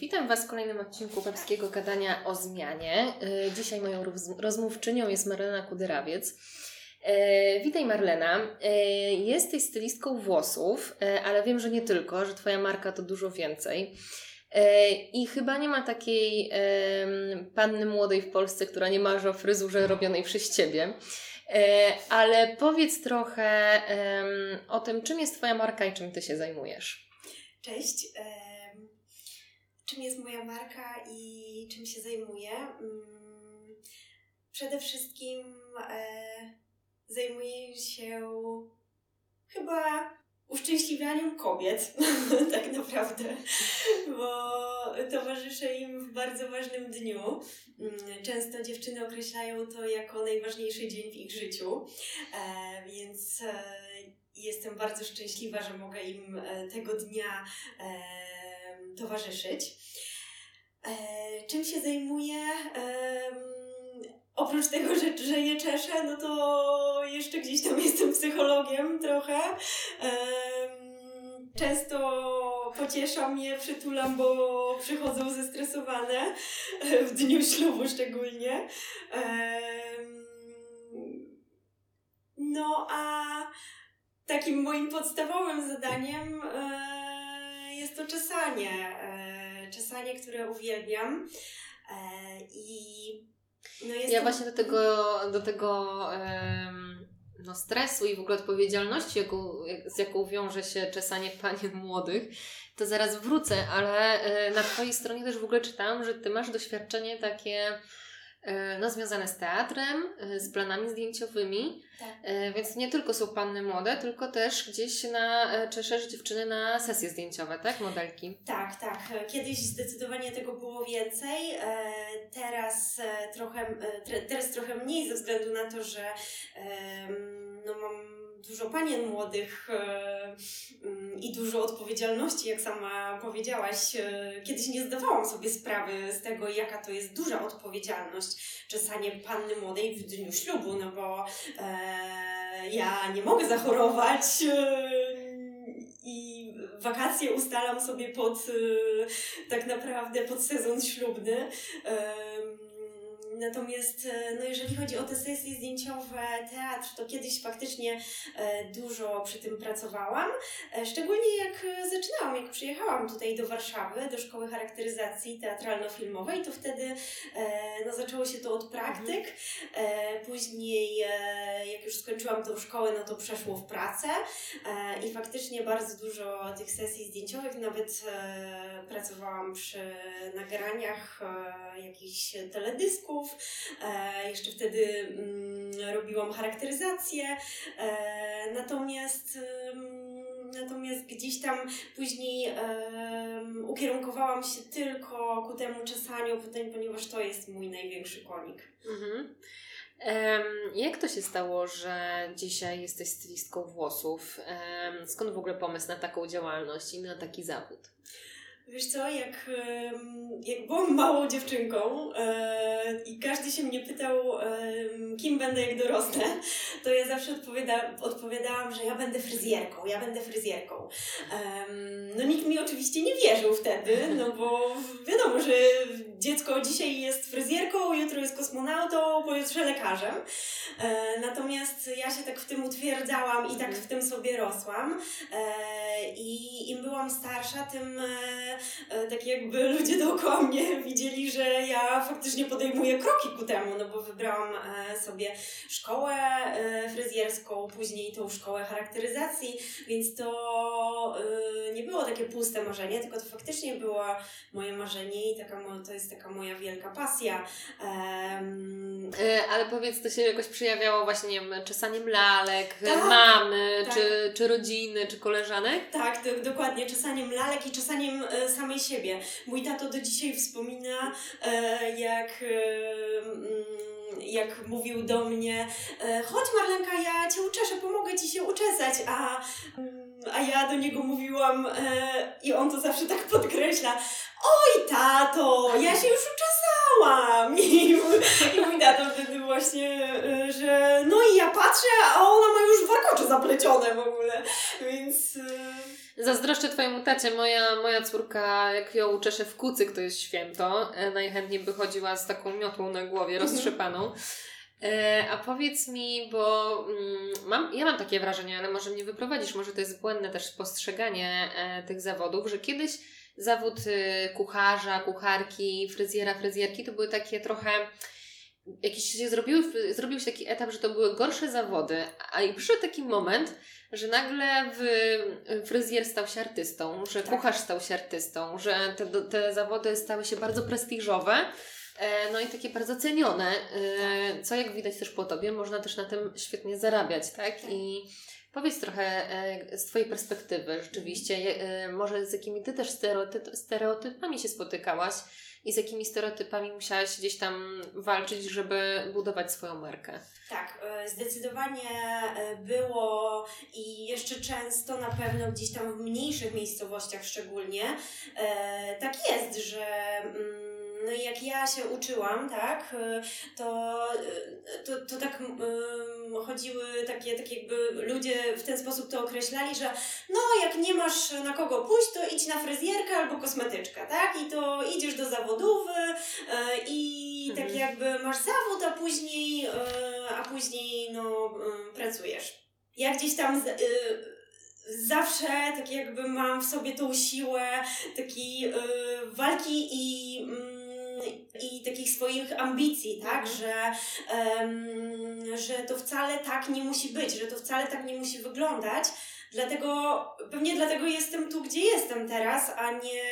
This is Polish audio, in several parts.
Witam Was w kolejnym odcinku Papskiego Gadania o Zmianie. E, dzisiaj moją rozmówczynią jest Marlena Kudyrawiec. E, witaj Marlena. E, jesteś stylistką włosów, ale wiem, że nie tylko, że Twoja marka to dużo więcej. I chyba nie ma takiej panny młodej w Polsce, która nie marzy o fryzurze robionej przez Ciebie. Ale powiedz trochę o tym, czym jest Twoja marka i czym Ty się zajmujesz. Cześć czym jest moja marka i czym się zajmuję. Mm, przede wszystkim e, zajmuję się chyba uszczęśliwianiem kobiet, tak naprawdę, bo towarzyszę im w bardzo ważnym dniu. Mm, często dziewczyny określają to jako najważniejszy dzień w ich życiu, e, więc e, jestem bardzo szczęśliwa, że mogę im tego dnia towarzyszyć. E, czym się zajmuję? E, oprócz tego, że, że je czeszę, no to jeszcze gdzieś tam jestem psychologiem trochę. E, często pocieszam je, przytulam, bo przychodzą zestresowane w dniu ślubu szczególnie. No a takim moim podstawowym zadaniem jest to czesanie. E, czesanie, które uwielbiam. E, I no ja właśnie do tego, do tego no, stresu i w ogóle odpowiedzialności, jaką, z jaką wiąże się czesanie panien młodych, to zaraz wrócę, ale e, na Twojej stronie też w ogóle czytałam, że Ty masz doświadczenie takie no, związane z teatrem, e, z planami zdjęciowymi. Tak. E, więc nie tylko są panny młode, tylko też gdzieś na czeszesz dziewczyny na sesje zdjęciowe, tak? Modelki. Tak, tak. Kiedyś zdecydowanie tego było więcej. Teraz trochę, teraz trochę mniej ze względu na to, że no, mam dużo panien młodych e, mm, i dużo odpowiedzialności, jak sama powiedziałaś. E, kiedyś nie zdawałam sobie sprawy z tego, jaka to jest duża odpowiedzialność czesanie panny młodej w dniu ślubu, no bo e, ja nie mogę zachorować i wakacje ustalam sobie pod tak naprawdę pod sezon ślubny. Natomiast e, no jeżeli chodzi o te sesje zdjęciowe, teatr, to kiedyś faktycznie e, dużo przy tym pracowałam. E, szczególnie jak zaczynałam, jak przyjechałam tutaj do Warszawy, do Szkoły Charakteryzacji Teatralno-Filmowej, to wtedy no, zaczęło się to od praktyk. Później, jak już skończyłam tą szkołę, no to przeszło w pracę i faktycznie bardzo dużo tych sesji zdjęciowych, nawet pracowałam przy nagraniach jakichś teledysków, E, jeszcze wtedy mm, robiłam charakteryzację. E, natomiast Natomiast gdzieś tam później um, ukierunkowałam się tylko ku temu czesaniu, ponieważ to jest mój największy konik. Mhm. Um, jak to się stało, że dzisiaj jesteś stylistką włosów? Um, skąd w ogóle pomysł na taką działalność i na taki zawód? Wiesz co, jak, jak byłam małą dziewczynką e, i każdy się mnie pytał, kim będę jak dorosnę, to ja zawsze odpowiada, odpowiadałam, że ja będę fryzjerką, ja będę fryzjerką. No nikt mi oczywiście nie wierzył wtedy, no bo wiadomo, że dziecko dzisiaj jest fryzjerką, jutro jest kosmonautą, pojutrze lekarzem. E, natomiast ja się tak w tym utwierdzałam i tak w tym sobie rosłam. E, I im byłam starsza, tym E, tak jakby ludzie dookoła mnie widzieli, że ja faktycznie podejmuję kroki ku temu, no bo wybrałam sobie szkołę fryzjerską, później tą szkołę charakteryzacji, więc to nie było takie puste marzenie, tylko to faktycznie było moje marzenie i taka, to jest taka moja wielka pasja. Ale powiedz, to się jakoś przejawiało właśnie, nie wiem, czesaniem lalek, tak, mamy, tak. Czy, czy rodziny, czy koleżanek? Tak, do, dokładnie, czesaniem lalek i czesaniem samej siebie. Mój tato do dzisiaj wspomina, e, jak e, mm, jak mówił do mnie, e, chodź Marlenka, ja Cię uczeszę, pomogę Ci się uczesać, a, mm, a ja do niego mówiłam i on to zawsze tak podkreśla, oj tato, ja się już uczesałam! I, i mój tato wtedy właśnie, y, że no i ja patrzę, a ona ma już warkocze zaplecione w ogóle, więc... y, Zazdroszczę Twojemu tacie. Moja, moja córka, jak ją uczeszę w kucyk, to jest święto. E, najchętniej by chodziła z taką miotłą na głowie, Mhm. roztrzepaną. E, a powiedz mi, bo mm, mam, ja mam takie wrażenie, ale może mnie wyprowadzisz, może to jest błędne też postrzeganie e, tych zawodów, że kiedyś zawód e, kucharza, kucharki, fryzjera, fryzjerki to były takie trochę jakiś się zrobiły, zrobił się taki etap, że to były gorsze zawody, a i przyszedł taki moment, że nagle w, fryzjer stał się artystą, że Tak. kucharz stał się artystą, że te, te zawody stały się bardzo prestiżowe. e, No i takie bardzo cenione, e, co jak widać też po Tobie, można też na tym świetnie zarabiać, tak? Tak. I powiedz trochę e, z Twojej perspektywy rzeczywiście, e, może z jakimi Ty też stereotyp, stereotypami się spotykałaś i z jakimi stereotypami musiałaś gdzieś tam walczyć, żeby budować swoją markę. Tak, e, zdecydowanie było i jeszcze często na pewno gdzieś tam w mniejszych miejscowościach szczególnie tak jest, że mm, no i jak ja się uczyłam, tak, e, to, e, to, to tak mm, chodziły takie, tak jakby ludzie w ten sposób to określali, że no jak nie masz na kogo pójść, to idź na fryzjerkę albo kosmetyczkę, tak, i to idziesz do zawodówy e, i tak Mhm. jakby masz zawód, a później, e, a później no, e, pracujesz. Ja gdzieś tam z, zawsze tak jakby mam w sobie tą siłę takiej walki i, mm, i takich swoich ambicji, tak, Mhm. że, em, że to wcale tak nie musi być, że to wcale tak nie musi wyglądać. Dlatego, pewnie dlatego jestem tu, gdzie jestem teraz, a nie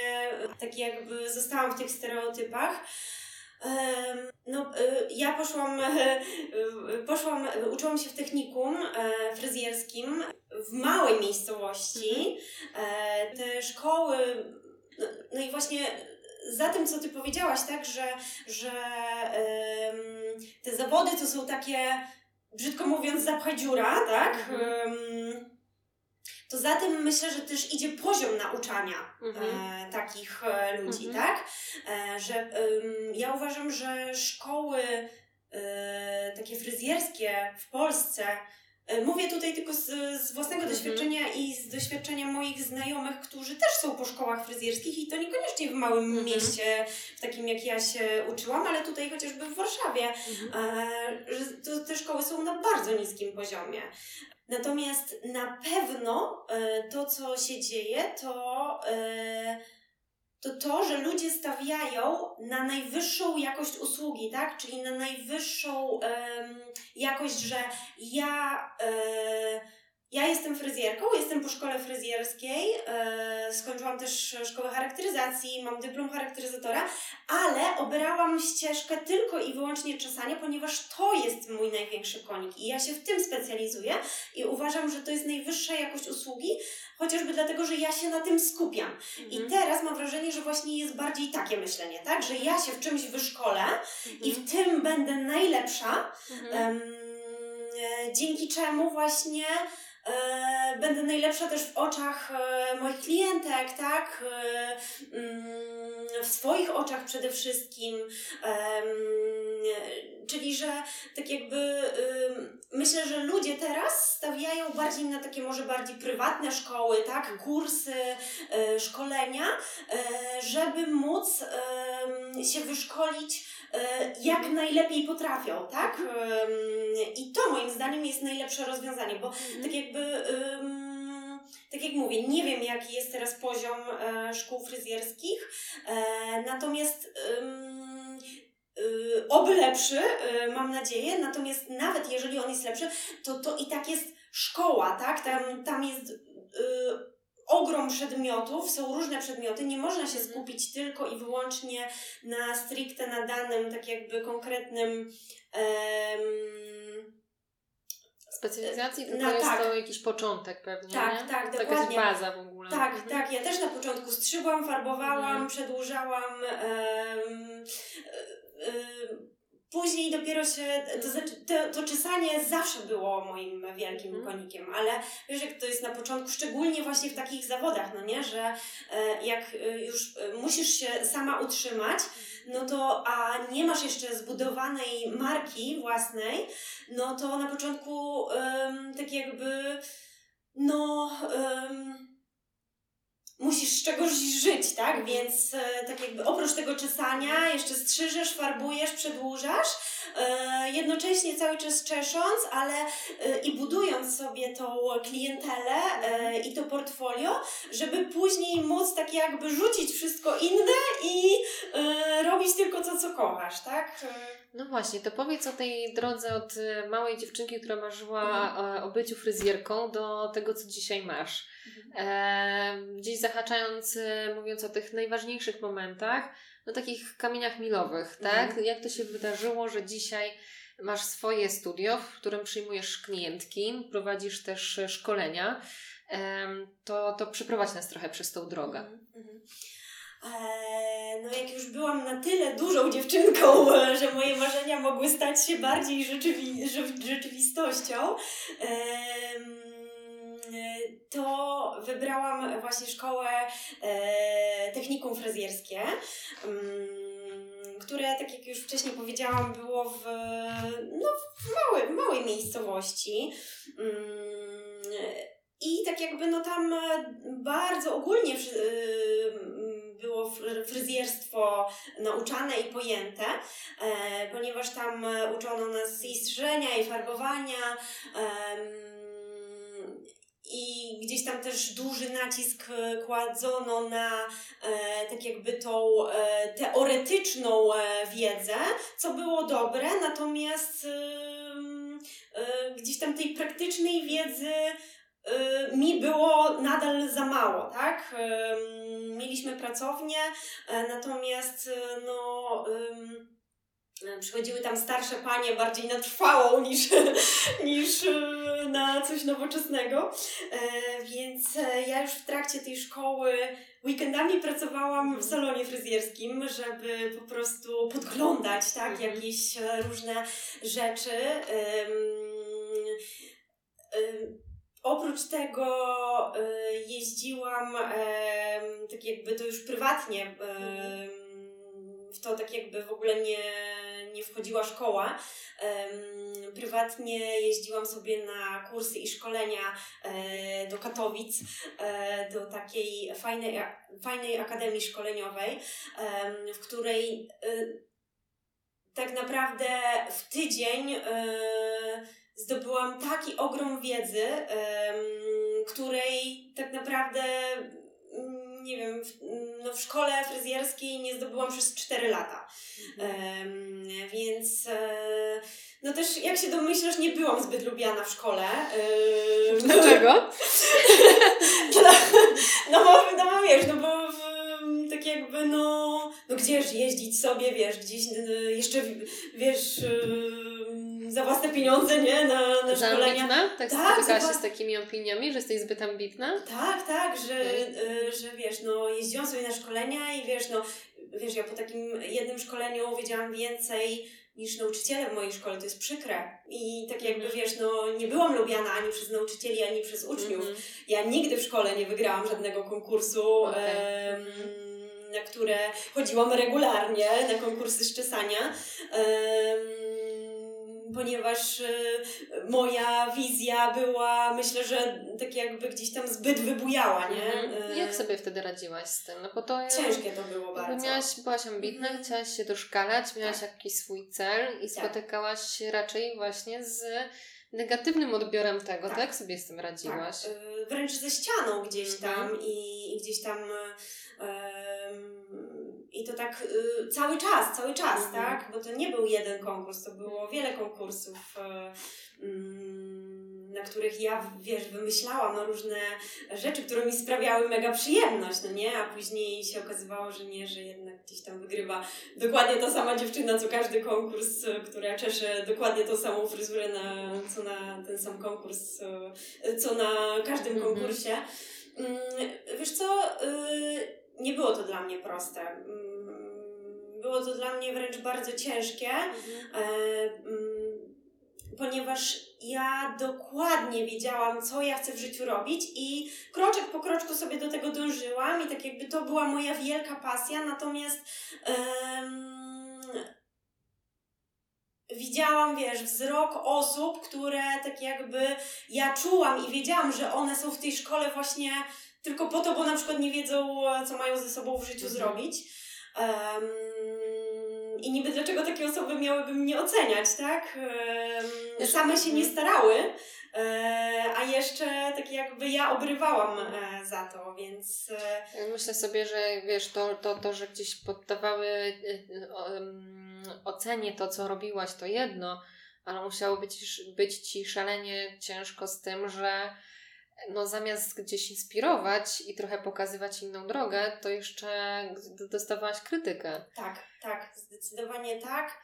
tak jakby zostałam w tych stereotypach. No, y, ja poszłam, y, poszłam, uczyłam się w technikum e, fryzjerskim w małej miejscowości. E, Te szkoły, no, no i właśnie za tym, co ty powiedziałaś, tak, że, że em, te zawody to są takie, brzydko mówiąc, zapcha dziura, tak? Mhm. Em, To za tym myślę, że też idzie poziom nauczania Mhm. e, takich e, ludzi, Mhm. tak? E, że ja uważam, że szkoły e, takie fryzjerskie w Polsce, mówię tutaj tylko z, z własnego Mhm. doświadczenia i z doświadczenia moich znajomych, którzy też są po szkołach fryzjerskich i to niekoniecznie w małym Mhm. mieście, w takim jak ja się uczyłam, ale tutaj chociażby w Warszawie, Mhm. e, że to, te szkoły są na bardzo niskim poziomie. Natomiast na pewno e, to, co się dzieje, to, e, to to, że ludzie stawiają na najwyższą jakość usługi, tak? Czyli na najwyższą em, jakość, że ja. E, ja jestem fryzjerką, jestem po szkole fryzjerskiej, e, skończyłam też szkołę charakteryzacji, mam dyplom charakteryzatora, ale obrałam ścieżkę tylko i wyłącznie czesania, ponieważ to jest mój największy konik i ja się w tym specjalizuję i uważam, że to jest najwyższa jakość usługi, chociażby dlatego, że ja się na tym skupiam. I Mhm. teraz mam wrażenie, że właśnie jest bardziej takie myślenie, tak? Że ja się w czymś wyszkolę i w tym będę najlepsza, Mhm. e, dzięki czemu właśnie e, będę najlepsza też w oczach e, moich klientek, tak? Mm, w swoich oczach przede wszystkim. Czyli, że tak jakby myślę, że ludzie teraz stawiają bardziej na takie może bardziej prywatne szkoły, tak? Kursy, e, szkolenia, e, żeby móc się wyszkolić e, jak najlepiej potrafią, tak? Em, I to moim zdaniem jest najlepsze rozwiązanie, bo tak jakby, tak jak mówię, nie wiem jaki jest teraz poziom e, szkół fryzjerskich, e, natomiast y, oby lepszy, y, mam nadzieję, natomiast nawet jeżeli on jest lepszy, to to i tak jest szkoła, tak? Tam, tam jest y, ogrom przedmiotów, są różne przedmioty, nie można się skupić tylko i wyłącznie na stricte na danym, tak jakby konkretnym Specjalizacji tylko No, jest tak. to jakiś początek pewnie, Tak, nie? tak, To jakaś dokładnie. baza w ogóle. Tak, Mhm. tak. Ja też na początku strzygłam, farbowałam, Mhm. przedłużałam. e, e, później dopiero się, to znaczy to, to czesanie zawsze było moim wielkim Mhm. konikiem, ale wiesz, jak to jest na początku, szczególnie właśnie w takich zawodach, no nie, że e, jak e, już e, musisz się sama utrzymać, no to, a nie masz jeszcze zbudowanej marki własnej, no to na początku em, tak jakby, no, em, musisz z czegoś żyć, tak? Więc e, tak jakby oprócz tego czesania jeszcze strzyżesz, farbujesz, przedłużasz, e, jednocześnie cały czas czesząc, ale e, i budując sobie tą klientelę i to portfolio, żeby później móc tak jakby rzucić wszystko inne i robić tylko to, co kochasz, tak? No właśnie, to powiedz o tej drodze od e, małej dziewczynki, która marzyła Mhm. e, o byciu fryzjerką, do tego, co dzisiaj masz. E, gdzieś zahaczając, e, mówiąc o tych najważniejszych momentach, no takich kamieniach milowych, tak? Mhm. Jak to się wydarzyło, że dzisiaj masz swoje studio, w którym przyjmujesz klientki, prowadzisz też e, szkolenia, to, to przeprowadź nas trochę przez tą drogę. Eee, no jak już byłam na tyle dużą dziewczynką, że moje marzenia mogły stać się bardziej rzeczywi- rze- rzeczywistością, to wybrałam właśnie szkołę e, technikum fryzjerskie, mm, które, tak jak już wcześniej powiedziałam, było w, no, w, małej, małej miejscowości. Mm, I tak jakby no tam bardzo ogólnie było fr- fryzjerstwo nauczane i pojęte, e, ponieważ tam e, uczono nas i strzyżenia, i farbowania. I gdzieś tam też duży nacisk e, kładzono na e, tak jakby tą e, teoretyczną e, wiedzę, co było dobre, natomiast gdzieś tam tej praktycznej wiedzy mi było nadal za mało, tak? Mieliśmy pracownię, e, natomiast y, no. e, Przychodziły tam starsze panie bardziej na trwałą niż, niż na coś nowoczesnego. E, Więc e, ja już w trakcie tej szkoły weekendami pracowałam w salonie fryzjerskim, żeby po prostu podglądać tak, Mhm. jakieś e, różne rzeczy. Oprócz tego y, jeździłam tak jakby to już prywatnie em, w to tak jakby w ogóle nie, nie wchodziła szkoła. Prywatnie jeździłam sobie na kursy i szkolenia e, do Katowic, e, do takiej fajnej, fajnej akademii szkoleniowej, w której e, tak naprawdę w tydzień e, zdobyłam taki ogrom wiedzy, której tak naprawdę mm, nie wiem, w, no w szkole fryzjerskiej nie zdobyłam przez 4 lata. Em, więc e, no też jak się domyślasz, nie byłam zbyt lubiana w szkole. Dlaczego? Dla, no, bo, no bo wiesz, no bo w, tak jakby no, no gdzież jeździć sobie, wiesz, gdzieś y, jeszcze wiesz y, za własne pieniądze, nie, na, na Za szkolenia. ambitna? Tak, Tak, spotykałaś się z takimi opiniami, że jesteś zbyt ambitna? Tak, tak, że, Okej. y, że wiesz, no jeździłam sobie na szkolenia i wiesz, no wiesz, ja po takim jednym szkoleniu wiedziałam więcej niż nauczyciele w mojej szkole, to jest przykre. I tak jakby Mhm. wiesz, no nie byłam lubiana ani przez nauczycieli, ani przez uczniów. Mhm. Ja nigdy w szkole nie wygrałam żadnego konkursu, em, Mhm. na które chodziłam regularnie, na konkursy z czesania. em, Ponieważ e, moja wizja była, myślę, że tak jakby gdzieś tam zbyt wybujała, nie? Mhm. E, Jak sobie wtedy radziłaś z tym? No bo to Ciężkie to było bardzo. miałaś, byłaś ambitna, Mhm. chciałaś się doszkalać, miałaś Tak. jakiś swój cel i Tak. spotykałaś się raczej właśnie z negatywnym odbiorem tego, tak? Tak. sobie z tym radziłaś? Tak, y, wręcz ze ścianą gdzieś Mhm. tam i, i gdzieś tam i to tak y, cały czas, cały czas, Mhm. tak? Bo to nie był jeden konkurs, to było wiele konkursów, mm, na których ja, wiesz, wymyślałam różne rzeczy, które mi sprawiały mega przyjemność, no nie? A później się okazywało, że nie, że jednak gdzieś tam wygrywa dokładnie ta sama dziewczyna, co każdy konkurs, e, która czesze dokładnie tą samą fryzurę, na, co na ten sam konkurs, e, co na każdym Mhm. konkursie. Mm, Wiesz co, y, nie było to dla mnie proste. Mm, było to dla mnie wręcz bardzo ciężkie, e, mm, ponieważ ja dokładnie wiedziałam, co ja chcę w życiu robić i kroczek po kroczku sobie do tego dążyłam i tak jakby to była moja wielka pasja, natomiast widziałam, wiesz, wzrok osób, które tak jakby ja czułam i wiedziałam, że one są w tej szkole właśnie tylko po to, bo na przykład nie wiedzą, co mają ze sobą w życiu Mhm. zrobić. Em, I niby dlaczego takie osoby miałyby mnie oceniać, tak? Wiesz, Same się nie starały, e, a jeszcze tak jakby ja obrywałam e, za to, więc e, Myślę sobie, że wiesz, to, to, to że gdzieś poddawały ocenie to, co robiłaś, to jedno, ale musiało być, być ci szalenie ciężko z tym, że no zamiast gdzieś inspirować i trochę pokazywać inną drogę, to jeszcze dostawałaś krytykę. tak, tak, zdecydowanie tak.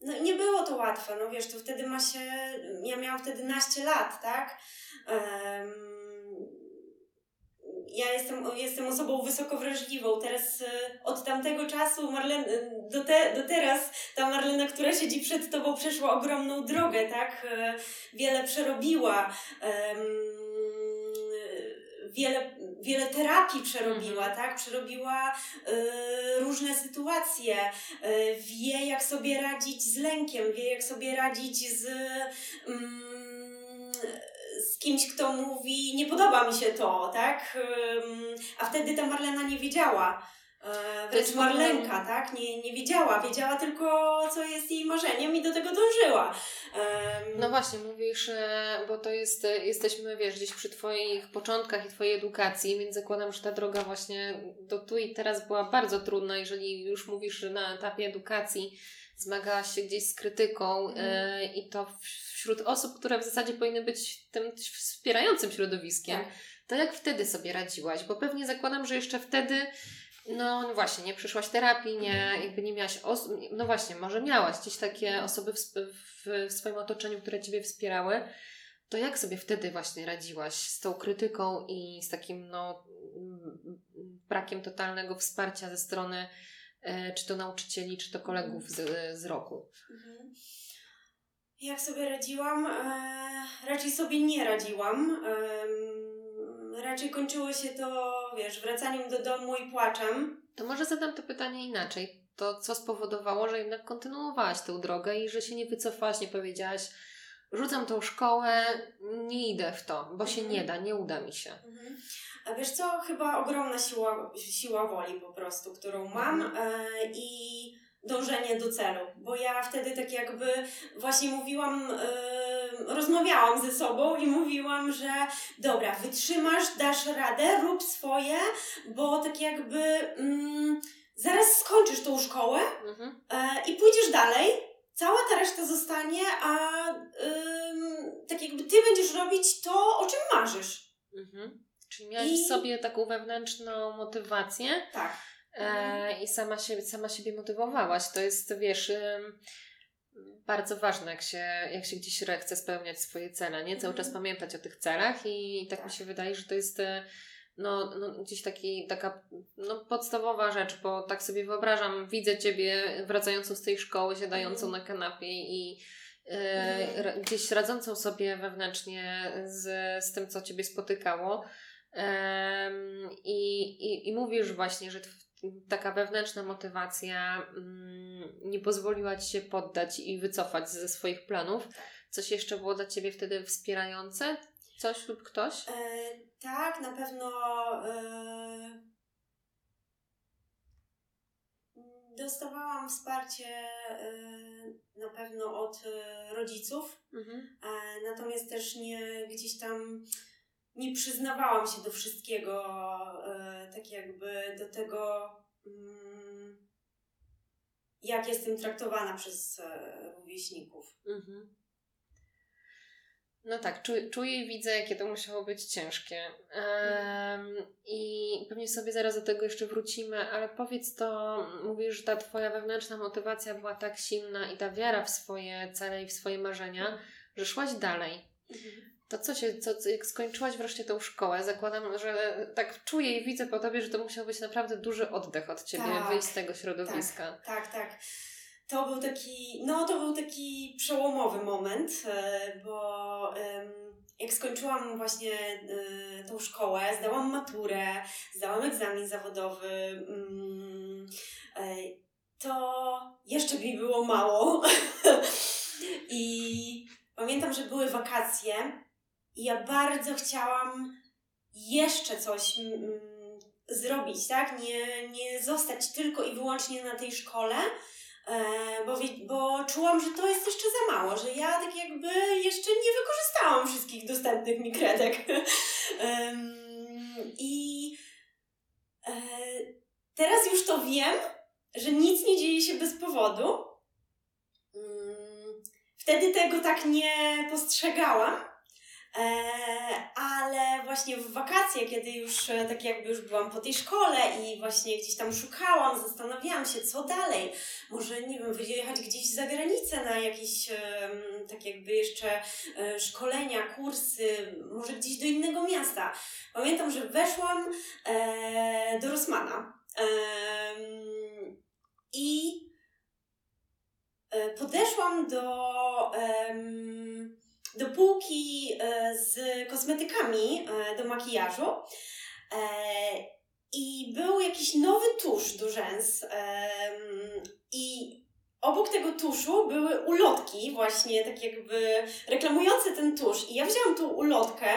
No nie było to łatwe, no wiesz, to wtedy ma się, ja miałam wtedy naście lat, tak? Ja jestem, jestem osobą wysoko wrażliwą. Teraz e, od tamtego czasu Marlen, do, te, do teraz ta Marlena, która siedzi przed tobą, przeszła ogromną drogę, tak? E, Wiele przerobiła. Wiele, wiele terapii przerobiła, Mhm. tak? Przerobiła różne sytuacje, wie jak sobie radzić z lękiem, wie jak sobie radzić z, mm, z kimś, kto mówi nie podoba mi się to, tak? A wtedy ta Marlena nie wiedziała. E, Wręcz Marlenka, tak? Nie, nie wiedziała. Wiedziała tylko, co jest jej marzeniem i do tego dążyła. Em, No właśnie, mówisz, e, bo to jest, e, jesteśmy, wiesz, gdzieś przy Twoich początkach i Twojej edukacji, więc zakładam, że ta droga właśnie do tu i teraz była bardzo trudna, jeżeli już mówisz, że na etapie edukacji zmagałaś się gdzieś z krytyką Mhm. i to wśród osób, które w zasadzie powinny być tym wspierającym środowiskiem. tak. To jak wtedy sobie radziłaś? Bo pewnie zakładam, że jeszcze wtedy, no właśnie, nie przyszłaś terapii, nie, jakby nie miałaś osób, no właśnie, może miałaś gdzieś takie osoby w, w, w swoim otoczeniu, które Ciebie wspierały. To jak sobie wtedy właśnie radziłaś z tą krytyką i z takim, no, brakiem totalnego wsparcia ze strony czy to nauczycieli, czy to kolegów z, z roku? Mhm. Jak sobie radziłam? E, raczej sobie nie radziłam. Raczej kończyło się to, wiesz, wracaniem do domu i płaczem. To może zadam to pytanie inaczej. To co spowodowało, że jednak kontynuowałaś tę drogę i że się nie wycofałaś, nie powiedziałaś, rzucam tą szkołę, nie idę w to, bo się nie da, nie uda mi się. Mhm. A wiesz co? Chyba ogromna siła, siła woli po prostu, którą mam e, i dążenie do celu. Bo ja wtedy tak jakby właśnie mówiłam, e, rozmawiałam ze sobą i mówiłam, że dobra, wytrzymasz, dasz radę, rób swoje, bo tak jakby mm, zaraz skończysz tą szkołę Mhm. e, i pójdziesz dalej. Cała ta reszta zostanie, a tak jakby ty będziesz robić to, o czym marzysz. Mhm. Czyli miałaś I- w sobie taką wewnętrzną motywację Tak. e, i sama siebie, sama siebie motywowałaś. To jest, wiesz, bardzo ważne, jak się, jak się gdzieś chce spełniać swoje cele, nie? Cały Mhm. czas pamiętać o tych celach i tak, mi Tak. się wydaje, że to jest e, no, no, gdzieś taki, taka no, podstawowa rzecz, bo tak sobie wyobrażam, widzę Ciebie wracającą z tej szkoły, siadającą Mhm. na kanapie i e, Mhm. gdzieś radzącą sobie wewnętrznie z, z tym, co Ciebie spotykało. I, i, I mówisz właśnie, że taka wewnętrzna motywacja mm, nie pozwoliła Ci się poddać i wycofać ze swoich planów. Coś jeszcze było dla Ciebie wtedy wspierające? Coś lub ktoś? E, tak, na pewno e, dostawałam wsparcie e, na pewno od e, rodziców, Mhm. e, natomiast też nie gdzieś tam nie przyznawałam się do wszystkiego, e, tak jakby do tego, mm, jak jestem traktowana przez e, rówieśników. Mhm. No tak, czu, czuję i widzę, jakie to musiało być ciężkie. Em, I pewnie sobie zaraz do tego jeszcze wrócimy, ale powiedz to, mówisz, że ta Twoja wewnętrzna motywacja była tak silna i ta wiara w swoje cele i w swoje marzenia, że szłaś dalej. To co się, co, jak skończyłaś wreszcie tą szkołę, zakładam, że tak czuję i widzę po tobie, że to musiał być naprawdę duży oddech od ciebie, Tak, wyjść z tego środowiska. Tak, tak. To był taki, no to był taki przełomowy moment, e, bo jak skończyłam właśnie e, tą szkołę, zdałam maturę, zdałam egzamin zawodowy, mm, e, to jeszcze mi było mało. I pamiętam, że były wakacje i ja bardzo chciałam jeszcze coś mm, zrobić, tak? Nie, nie zostać tylko i wyłącznie na tej szkole, e, bo, bo czułam, że to jest jeszcze za mało, że ja tak jakby jeszcze nie wykorzystałam wszystkich dostępnych mi kredek. I e, teraz już to wiem, że nic nie dzieje się bez powodu. Mm, Wtedy tego tak nie postrzegałam. E, ale właśnie w wakacje, kiedy już e, tak jakby już byłam po tej szkole i właśnie gdzieś tam szukałam, zastanawiałam się, co dalej. Może, nie wiem, wyjechać gdzieś za granicę na jakieś tak jakby jeszcze e, szkolenia, kursy, może gdzieś do innego miasta. Pamiętam, że weszłam e, do Rosmana i e, podeszłam do, do półki e, z kosmetykami e, do makijażu. E, i był jakiś nowy tusz do rzęs i obok tego tuszu były ulotki właśnie tak jakby reklamujące ten tusz. I ja wzięłam tą ulotkę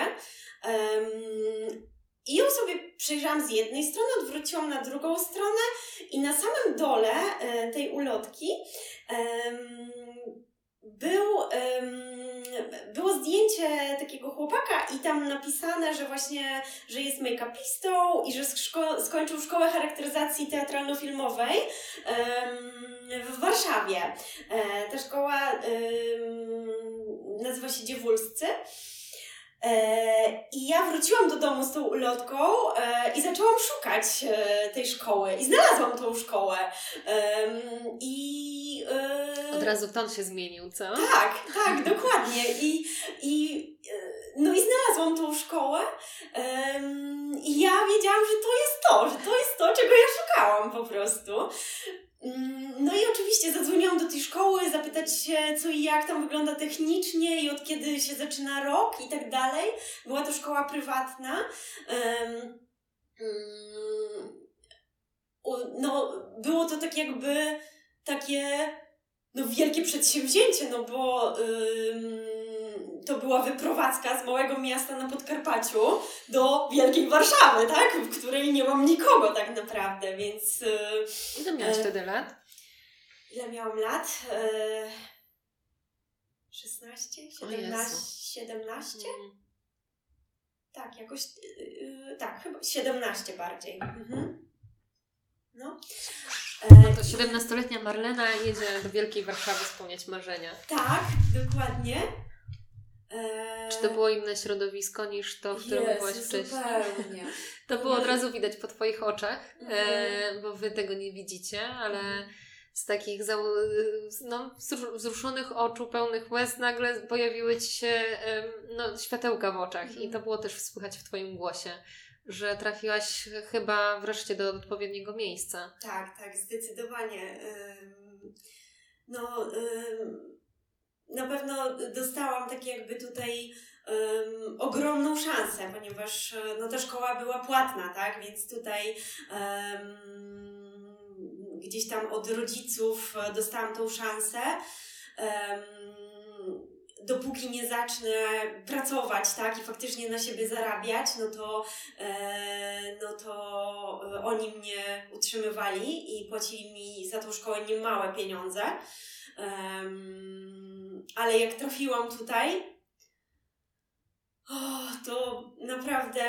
i ją sobie przejrzałam z jednej strony, odwróciłam na drugą stronę i na samym dole tej ulotki em, był, em, było zdjęcie takiego chłopaka i tam napisane, że właśnie, że jest make-upistą i że szko- skończył szkołę charakteryzacji teatralno-filmowej w Warszawie. E, ta szkoła nazywa się Dziewulscy. E, I ja wróciłam do domu z tą ulotką e, i zaczęłam szukać e, tej szkoły. I znalazłam tą szkołę. I. Od razu ton się zmienił, co? tak, tak, dokładnie. I, i, e, no i znalazłam tą szkołę em, i ja wiedziałam, że to jest to, że to jest to, czego ja szukałam po prostu. Mm, No i oczywiście zadzwoniłam do tej szkoły, zapytać się, co i jak tam wygląda technicznie i od kiedy się zaczyna rok i tak dalej. Była to szkoła prywatna. Em, mm, u- No, było to tak jakby takie no, wielkie przedsięwzięcie, no bo ym, to była wyprowadzka z małego miasta na Podkarpaciu do wielkiej Warszawy, tak? W której nie mam nikogo tak naprawdę, więc y, Ile miałaś E, wtedy lat? ile miałam lat? Y, 16? O 17? Jezu. 17? Mm. Tak, jakoś, y, y, tak, chyba 17 bardziej. Mhm. No. E, To 17-letnia Marlena jedzie do Wielkiej Warszawy spełniać marzenia. tak, dokładnie. E, Czy to było inne środowisko niż to, w którym Jezu, byłaś wcześniej? Zupełnie. To było od razu widać po Twoich oczach, e, Mhm. bo Wy tego nie widzicie, ale Mhm. z takich no, wzru- wzruszonych oczu, pełnych łez nagle pojawiły Ci się no, światełka w oczach i Mhm. to było też słychać w Twoim głosie, że trafiłaś chyba wreszcie do odpowiedniego miejsca. Tak, tak, zdecydowanie. No, na pewno dostałam tak jakby tutaj ogromną szansę, ponieważ e, no, ta szkoła była płatna, tak? Więc tutaj gdzieś tam od rodziców e, dostałam tą szansę. Dopóki nie zacznę pracować, tak, i faktycznie na siebie zarabiać, no to, e, no to e, oni mnie utrzymywali i płacili mi za tą szkołę niemałe pieniądze. Ale jak trafiłam tutaj, o, to naprawdę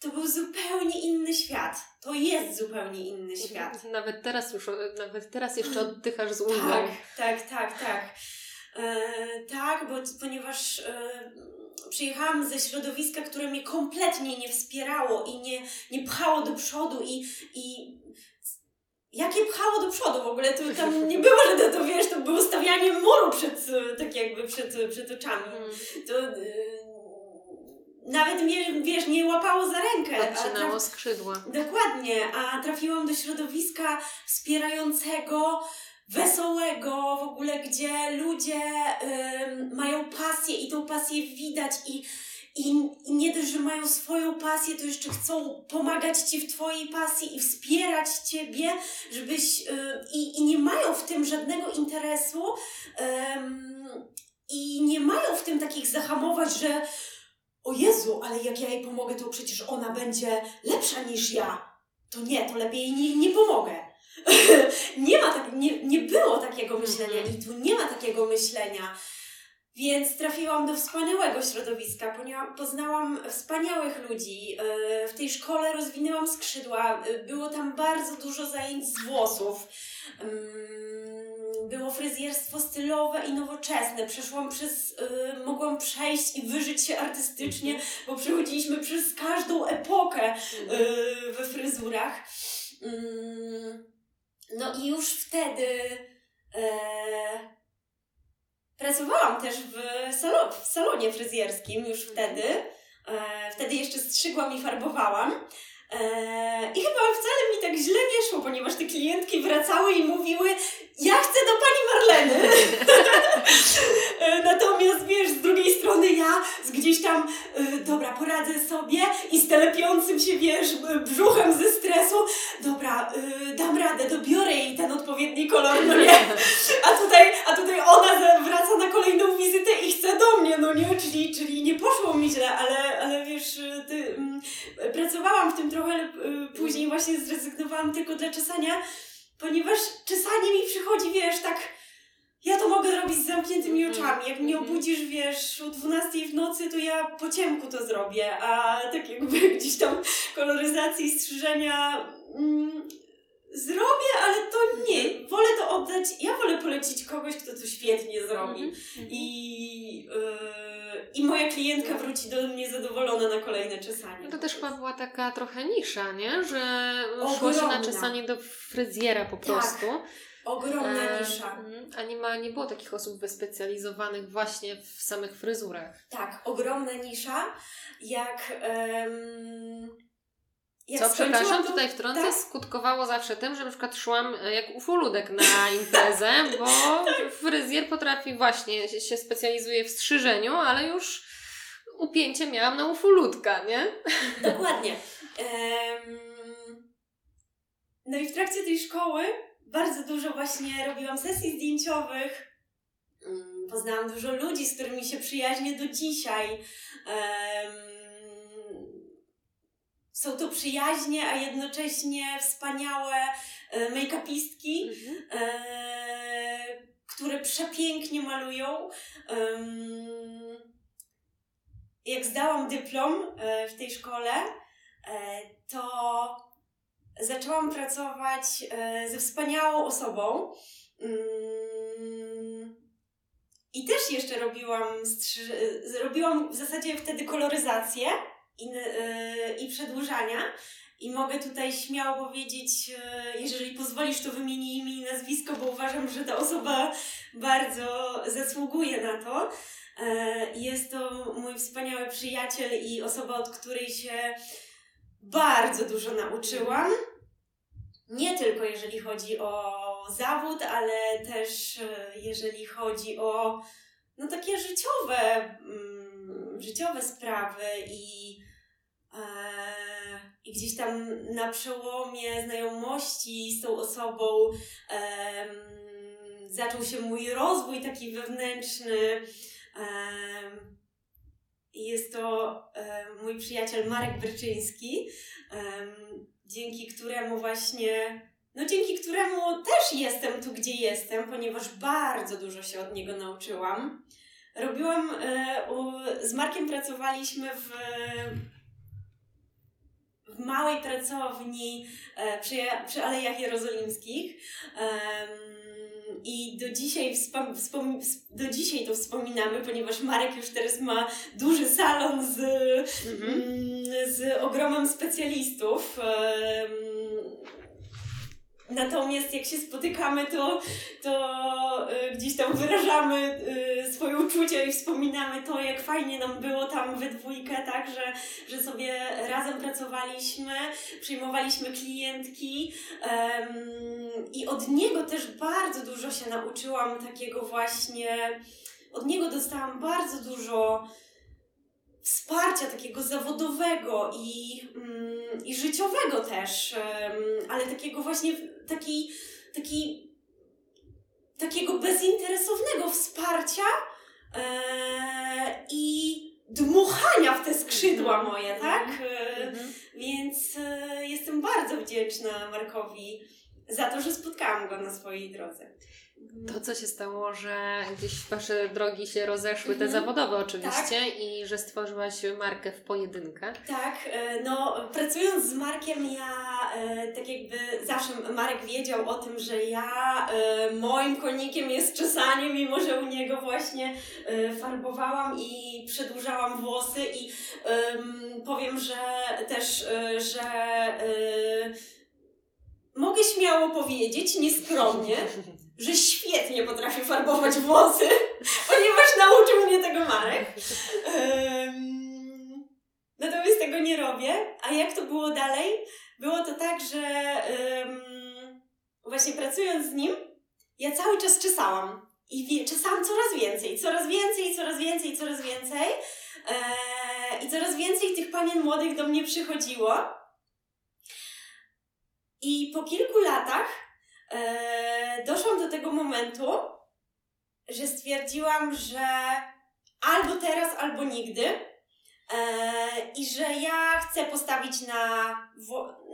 to był zupełnie inny świat. To jest zupełnie inny świat. Nawet teraz już, nawet teraz jeszcze oddychasz z ulgą. Tak, tak, tak, tak. E, tak, bo ponieważ e, przyjechałam ze środowiska, które mnie kompletnie nie wspierało i nie, nie pchało do przodu i, i jakie pchało do przodu w ogóle, to tam nie było, że to, to wiesz, to było stawianie muru przed, tak jakby przed, przed oczami. Mm. To, e, nawet mnie, wiesz, nie łapało za rękę. Odcinało skrzydła. Dokładnie, a trafiłam do środowiska wspierającego, wesołego, w ogóle, gdzie ludzie ym, mają pasję i tą pasję widać i, i, i nie dość, że mają swoją pasję, to jeszcze chcą pomagać Ci w Twojej pasji i wspierać Ciebie, żebyś y, i, i nie mają w tym żadnego interesu ym, i nie mają w tym takich zahamować, że o Jezu, ale jak ja jej pomogę, to przecież ona będzie lepsza niż ja. To nie, to lepiej jej nie, nie pomogę. nie ma tak, nie, nie było takiego myślenia i tu nie ma takiego myślenia. Więc trafiłam do wspaniałego środowiska, poznałam wspaniałych ludzi. Yy, W tej szkole rozwinęłam skrzydła. Yy, Było tam bardzo dużo zajęć z włosów. Ym, Było fryzjerstwo stylowe i nowoczesne. Przeszłam przez, yy, mogłam przejść i wyżyć się artystycznie, bo przechodziliśmy przez każdą epokę yy, we fryzurach. No i już wtedy e, pracowałam też w, salo, w salonie fryzjerskim, już wtedy. E, wtedy jeszcze strzygłam i farbowałam. E, I chyba wcale mi tak źle nie szło, ponieważ te klientki wracały i mówiły: Ja chcę do pani Marleny. Natomiast wiesz, z drugiej strony ja z gdzieś tam, e, dobra, poradzę sobie i z telepiącym się, wiesz, brzuchem ze stresu, dobra, e, dam radę, dobiorę jej ten odpowiedni kolor, no nie? A tutaj, a tutaj ona wraca na kolejną wizytę i chce do mnie, no nie? Czyli, czyli nie poszło mi źle, ale, ale wiesz, e, ty, mm, pracowałam w tym trochę, e, później właśnie zrezygnowałam tylko dla czesania, ponieważ czesanie mi przychodzi, wiesz, tak ja to mogę robić z zamkniętymi Mhm, oczami. Jak mnie mhm. obudzisz, wiesz, o 12 w nocy, to ja po ciemku to zrobię, a tak jakby gdzieś tam koloryzacji, strzyżenia mm, zrobię, ale to nie. Wolę to oddać, ja wolę polecić kogoś, kto to świetnie zrobi. Mhm. I, yy, I moja klientka wróci do mnie zadowolona na kolejne czesanie. No to też chyba była taka trochę nisza, nie? Że szło się na czesanie do fryzjera po Tak. prostu. Ogromna E, nisza. mhm. A nie, ma, nie było takich osób wyspecjalizowanych właśnie w samych fryzurach. Tak, ogromna nisza. Jak. em, jak Co, przepraszam, tą- tutaj wtrącę, tak. skutkowało zawsze tym, że na przykład szłam e, jak ufoludek na imprezę, bo fryzjer potrafi właśnie, się, specjalizuje w strzyżeniu, ale już upięcie miałam na ufoludka, nie? Dokładnie. No i w trakcie tej szkoły bardzo dużo właśnie robiłam sesji zdjęciowych. Mm, Poznałam dużo ludzi, z którymi się przyjaźnię do dzisiaj. Em, Są to przyjaźnie, a jednocześnie wspaniałe e, make-upistki. e, które przepięknie malują. Em, Jak zdałam dyplom e, w tej szkole, e, to zaczęłam pracować ze wspaniałą osobą. Mm, I też jeszcze robiłam, robiłam w zasadzie wtedy koloryzację i, e, i przedłużania. I mogę tutaj śmiało powiedzieć, e, jeżeli pozwolisz, to wymienię imię i nazwisko, bo uważam, że ta osoba bardzo zasługuje na to. E, Jest to mój wspaniały przyjaciel i osoba, od której się bardzo dużo nauczyłam. Nie tylko jeżeli chodzi o zawód, ale też e, jeżeli chodzi o no takie życiowe, mm, życiowe sprawy i, i gdzieś tam na przełomie znajomości z tą osobą zaczął się mój rozwój taki wewnętrzny. Jest to mój przyjaciel Marek Brczyński, em, dzięki któremu właśnie, no dzięki któremu też jestem tu, gdzie jestem, ponieważ bardzo dużo się od niego nauczyłam. Robiłam, e, z Markiem pracowaliśmy w, w małej pracowni e, przy, przy Alejach Jerozolimskich. I do dzisiaj, wspom- wspom- do dzisiaj to wspominamy, ponieważ Marek już teraz ma duży salon z, Mhm. mm, z ogromem specjalistów. Natomiast jak się spotykamy, to, to y, gdzieś tam wyrażamy y, swoje uczucia i wspominamy to, jak fajnie nam było tam we dwójkę, tak, że, że sobie razem pracowaliśmy, przyjmowaliśmy klientki um, i od niego też bardzo dużo się nauczyłam takiego właśnie, od niego dostałam bardzo dużo wsparcia takiego zawodowego i, mm, i życiowego też, ale takiego właśnie, taki, taki, takiego bezinteresownego wsparcia e, i dmuchania w te skrzydła mhm. moje, tak? Mhm. Więc e, jestem bardzo wdzięczna Markowi za to, że spotkałam go na swojej drodze. To, co się stało, że gdzieś Wasze drogi się rozeszły, te mhm. zawodowe oczywiście, tak. i że stworzyłaś markę w pojedynkę. Tak, e, no pracując z Markiem, ja e, tak jakby zawsze Marek wiedział o tym, że ja e, moim konikiem jest czesanie, mimo że u niego właśnie farbowałam i przedłużałam włosy i powiem, że też, że mogę śmiało powiedzieć, nieskromnie, że świetnie potrafię farbować włosy, ponieważ nauczył mnie tego Marek. Um, natomiast tego nie robię. A jak to było dalej? Było to tak, że um, właśnie pracując z nim, ja cały czas czesałam. I wie, czesałam coraz więcej, coraz więcej, coraz więcej, coraz więcej. E, I coraz więcej tych panien młodych do mnie przychodziło. I po kilku latach e, doszłam do tego momentu, że stwierdziłam, że albo teraz, albo nigdy. E, I że ja chcę postawić na,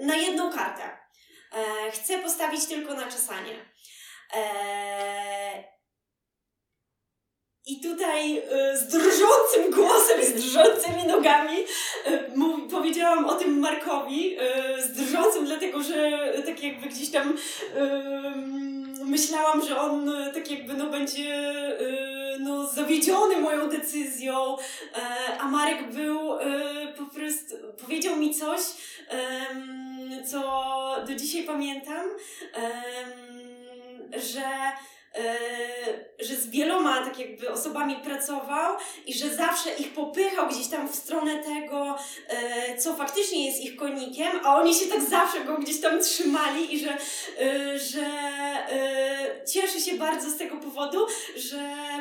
na jedną kartę. E, chcę postawić tylko na czesanie. E, i tutaj y, z drżącym głosem, z drżącymi nogami y, powiedziałam o tym Markowi, y, z drżącym, dlatego że tak jakby gdzieś tam myślałam, że on tak jakby no będzie no, zawiedziony moją decyzją, a Marek był po prostu, powiedział mi coś, co do dzisiaj pamiętam, że że z wieloma tak jakby osobami pracował i że zawsze ich popychał gdzieś tam w stronę tego, yy, co faktycznie jest ich konikiem, a oni się tak zawsze go gdzieś tam trzymali i że, yy, że cieszę się bardzo z tego powodu, że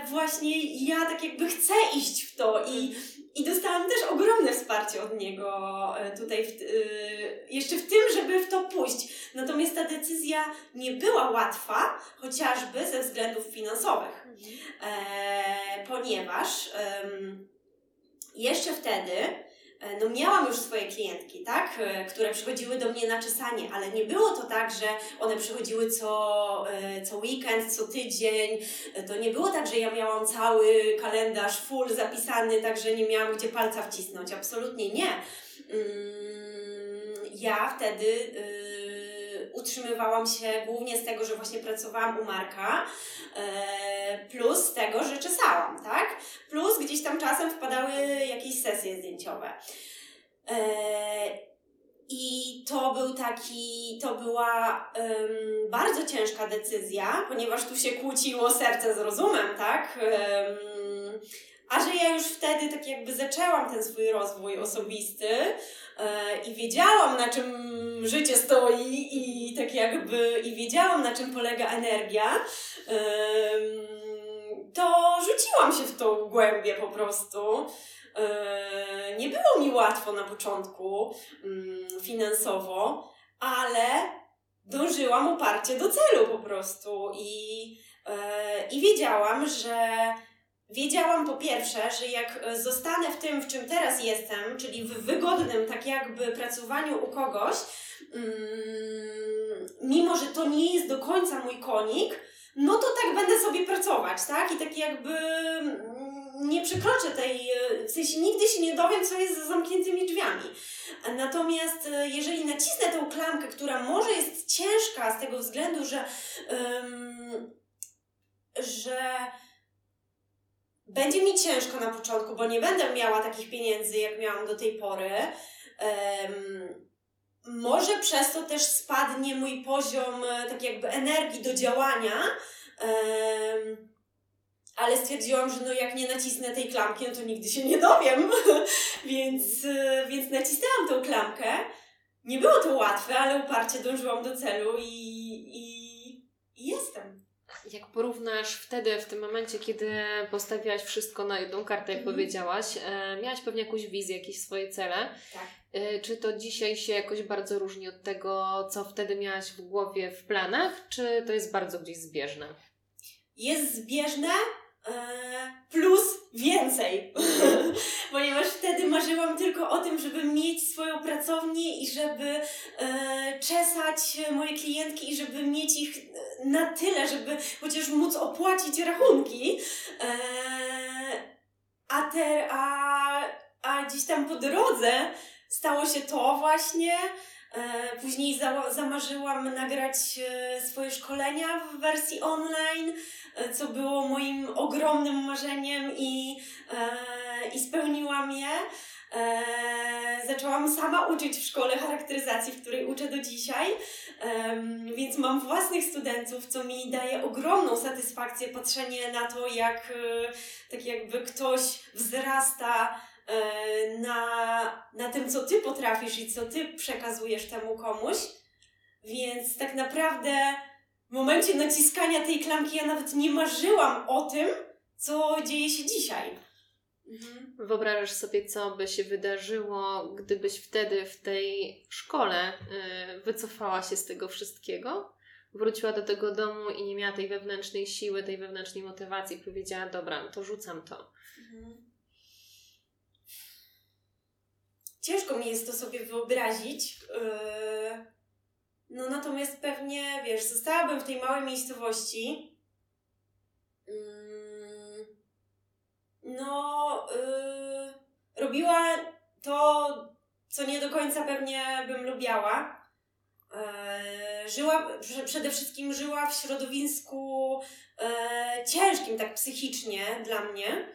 właśnie ja tak jakby chcę iść w to i i dostałam też ogromne wsparcie od niego e, tutaj, w, e, jeszcze w tym, żeby w to pójść. Natomiast ta decyzja nie była łatwa, chociażby ze względów finansowych, e, ponieważ jeszcze wtedy no miałam już swoje klientki, tak, e, które przychodziły do mnie na czesanie, ale nie było to tak, że one przychodziły co, e, co weekend, co tydzień. To nie było tak, że ja miałam cały kalendarz full zapisany, tak że nie miałam gdzie palca wcisnąć. Absolutnie nie. Mm, ja wtedy y, utrzymywałam się głównie z tego, że właśnie pracowałam u Marka, plus z tego, że czesałam, tak? Plus gdzieś tam czasem wpadały jakieś sesje zdjęciowe. E, I to był taki, to była um, bardzo ciężka decyzja, ponieważ tu się kłóciło serce z rozumem, tak? Um, a że ja już wtedy tak jakby zaczęłam ten swój rozwój osobisty e, i wiedziałam na czym życie stoi i tak jakby i wiedziałam na czym polega energia, to rzuciłam się w tą głębię po prostu. E, nie było mi łatwo na początku mm, finansowo, ale dążyłam uparcie do celu po prostu i, e, i wiedziałam, że wiedziałam po pierwsze, że jak zostanę w tym, w czym teraz jestem, czyli w wygodnym tak jakby pracowaniu u kogoś, mm, mimo że to nie jest do końca mój konik, no to tak będę sobie pracować, tak? I tak jakby mm, nie przekroczę tej, w sensie nigdy się nie dowiem, co jest za zamkniętymi drzwiami. Natomiast e, jeżeli nacisnę tę klamkę, która może jest ciężka z tego względu, że, um, że będzie mi ciężko na początku, bo nie będę miała takich pieniędzy, jak miałam do tej pory. Um, może przez to też spadnie mój poziom e, tak jakby energii do działania. Em, ale stwierdziłam, że no jak nie nacisnę tej klamki, no to nigdy się nie dowiem. więc, e, więc nacisnęłam tą klamkę. Nie było to łatwe, ale uparcie dążyłam do celu i, i, i jestem. Jak porównasz wtedy, w tym momencie, kiedy postawiłaś wszystko na jedną kartę, jak Mhm. powiedziałaś, e, miałaś pewnie jakąś wizję, jakieś swoje cele. Tak. E, czy to dzisiaj się jakoś bardzo różni od tego, co wtedy miałaś w głowie w planach, czy to jest bardzo gdzieś zbieżne? jest zbieżne plus więcej. Ponieważ wtedy marzyłam tylko o tym, żeby mieć swoją pracownię i żeby e, czesać moje klientki i żeby mieć ich e, na tyle, żeby chociaż móc opłacić rachunki. E, a, te, a, a gdzieś tam po drodze stało się to właśnie. E, Później za, zamarzyłam nagrać e, swoje szkolenia w wersji online, e, co było moim ogromnym marzeniem i, i spełniłam je. Zaczęłam sama uczyć w szkole charakteryzacji, w której uczę do dzisiaj, więc mam własnych studentów, co mi daje ogromną satysfakcję patrzenie na to, jak tak jakby ktoś wzrasta na, na tym, co ty potrafisz i co ty przekazujesz temu komuś. Więc tak naprawdę w momencie naciskania tej klamki ja nawet nie marzyłam o tym, co dzieje się dzisiaj. Mhm. Wyobrażasz sobie, co by się wydarzyło, gdybyś wtedy w tej szkole y, wycofała się z tego wszystkiego? Wróciła do tego domu i nie miała tej wewnętrznej siły, tej wewnętrznej motywacji, powiedziała: Dobra, to rzucam to. Mhm. Ciężko mi jest to sobie wyobrazić. Yy, No natomiast pewnie, wiesz, zostałabym w tej małej miejscowości. Yy, No, yy, robiła to, co nie do końca pewnie bym lubiała. Yy, Żyła, prze- przede wszystkim żyła w środowisku ciężkim tak psychicznie dla mnie.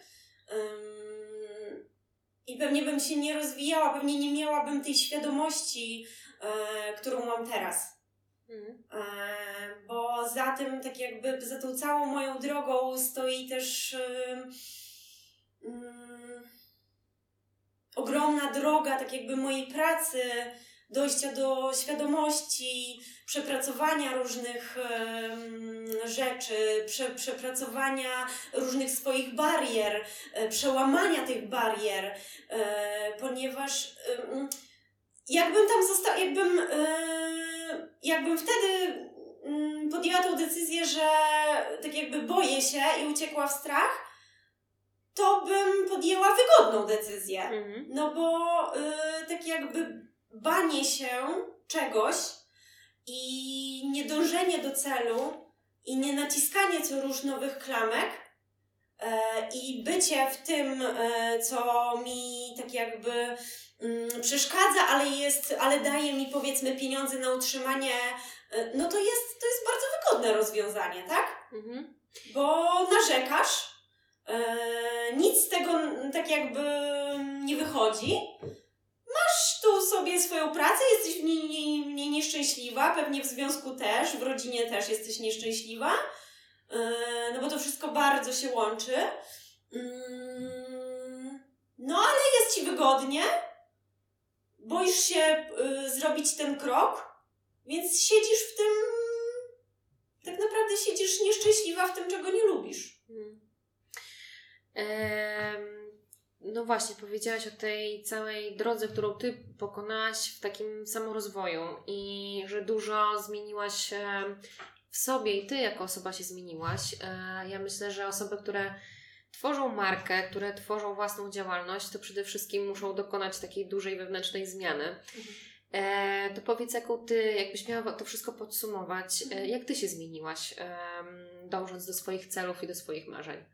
I pewnie bym się nie rozwijała, pewnie nie miałabym tej świadomości, e, którą mam teraz. Mhm. E, bo za tym, tak jakby za tą całą moją drogą stoi też ym, ym, ogromna droga, tak jakby mojej pracy, dojścia do świadomości, przepracowania różnych rzeczy, prze, przepracowania różnych swoich barier, e, przełamania tych barier, e, ponieważ jakbym tam została, jakbym, e, jakbym wtedy mm, podjęła tą decyzję, że tak jakby boję się i uciekła w strach, to bym podjęła wygodną decyzję. Mhm. No bo y, tak jakby banie się czegoś i niedążenie do celu i nie naciskanie co róż nowych klamek e, i bycie w tym, e, co mi tak jakby mm, przeszkadza, ale jest, ale daje mi powiedzmy pieniądze na utrzymanie, e, no to jest, to jest bardzo wygodne rozwiązanie, tak? Mhm. bo narzekasz, nic z tego tak jakby nie wychodzi. Sobie swoją pracę, jesteś w niej, niej, niej nieszczęśliwa, pewnie w związku też, w rodzinie też jesteś nieszczęśliwa, e, no bo to wszystko bardzo się łączy. Mm, No ale jest ci wygodnie, boisz się y, zrobić ten krok, więc siedzisz w tym tak naprawdę siedzisz nieszczęśliwa w tym, czego nie lubisz. Mhm. Em, No właśnie, powiedziałaś o tej całej drodze, którą ty pokonałaś w takim samorozwoju i że dużo zmieniłaś em, w sobie i ty jako osoba się zmieniłaś. E, Ja myślę, że osoby, które tworzą markę, które tworzą własną działalność, to przede wszystkim muszą dokonać takiej dużej wewnętrznej zmiany. E, to powiedz, jaką ty, jakbyś miała to wszystko podsumować, e, jak ty się zmieniłaś, dążąc do swoich celów i do swoich marzeń?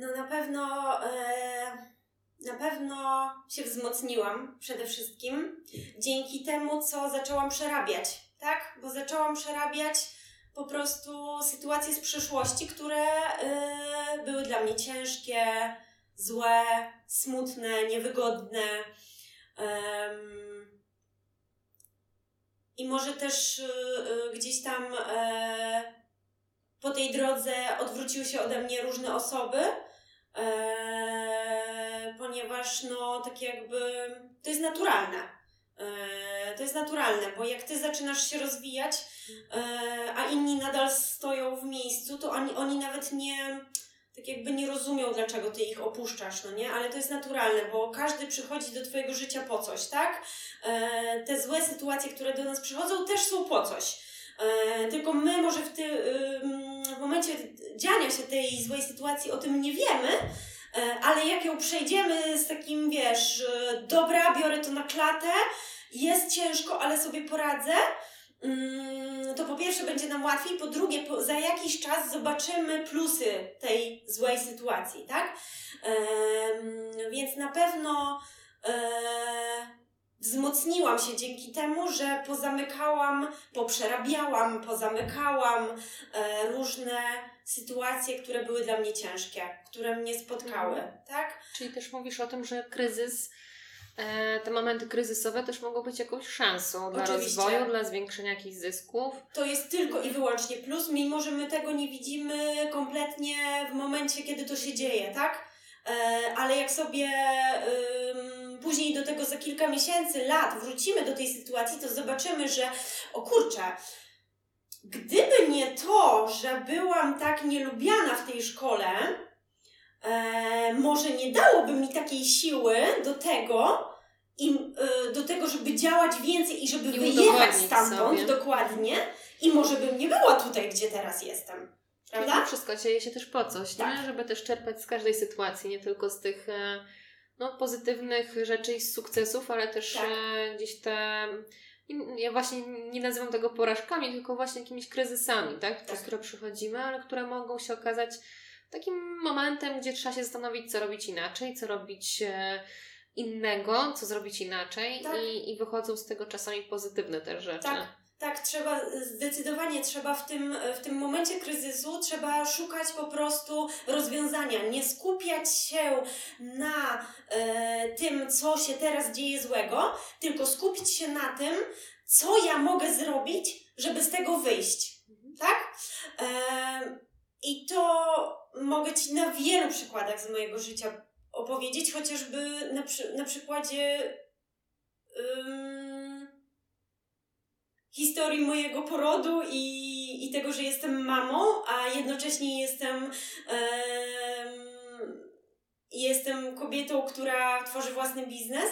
No na pewno, e, na pewno się wzmocniłam przede wszystkim dzięki temu, co zaczęłam przerabiać, tak? Bo zaczęłam przerabiać po prostu sytuacje z przeszłości, które e, były dla mnie ciężkie, złe, smutne, niewygodne. I może też y, gdzieś tam e, po tej drodze odwróciły się ode mnie różne osoby, e, ponieważ no tak jakby to jest naturalne. E, to jest naturalne, bo jak ty zaczynasz się rozwijać, e, a inni nadal stoją w miejscu, to oni, oni nawet nie tak jakby nie rozumią, dlaczego ty ich opuszczasz, no nie? Ale to jest naturalne, bo każdy przychodzi do twojego życia po coś, tak? Te złe sytuacje, które do nas przychodzą, też są po coś. E, tylko my może w, ty, w momencie dziania się tej złej sytuacji o tym nie wiemy, e, ale jak ją przejdziemy z takim, wiesz, e, dobra, biorę to na klatę, jest ciężko, ale sobie poradzę, mm, to po pierwsze będzie nam łatwiej, po drugie po, za jakiś czas zobaczymy plusy tej złej sytuacji, tak? więc na pewno wzmocniłam się dzięki temu, że pozamykałam, poprzerabiałam, pozamykałam e, różne sytuacje, które były dla mnie ciężkie, które mnie spotkały, mhm. tak? Czyli też mówisz o tym, że kryzys e, te momenty kryzysowe też mogą być jakąś szansą dla Oczywiście. rozwoju, dla zwiększenia jakichś zysków. To jest tylko i wyłącznie plus, mimo że my tego nie widzimy kompletnie w momencie, kiedy to się dzieje, tak? E, ale jak sobie później do tego za kilka miesięcy, lat wrócimy do tej sytuacji, to zobaczymy, że o kurczę, gdyby nie to, że byłam tak nielubiana w tej szkole, e, może nie dałoby mi takiej siły do tego, i, e, do tego, żeby działać więcej i żeby I wyjechać stamtąd sobie. dokładnie i może bym nie była tutaj, gdzie teraz jestem. Prawda? Wszystko dzieje się też po coś, tak. nie? żeby też czerpać z każdej sytuacji, nie tylko z tych e, no, pozytywnych rzeczy i sukcesów, ale też tak. E, gdzieś te. Ja właśnie nie nazywam tego porażkami, tylko właśnie jakimiś kryzysami, tak? tak. Przez które przychodzimy, ale które mogą się okazać takim momentem, gdzie trzeba się zastanowić, co robić inaczej, co robić e, innego, co zrobić inaczej tak. i, i wychodzą z tego czasami pozytywne też rzeczy. Tak. Tak, trzeba, zdecydowanie trzeba w tym, w tym momencie kryzysu, trzeba szukać po prostu rozwiązania. Nie skupiać się na e, tym, co się teraz dzieje złego, tylko skupić się na tym, co ja mogę zrobić, żeby z tego wyjść. Mhm. Tak? E, I to mogę Ci na wielu przykładach z mojego życia opowiedzieć, chociażby na, przy, na przykładzie historii mojego porodu i, i tego, że jestem mamą, a jednocześnie jestem jestem kobietą, która tworzy własny biznes.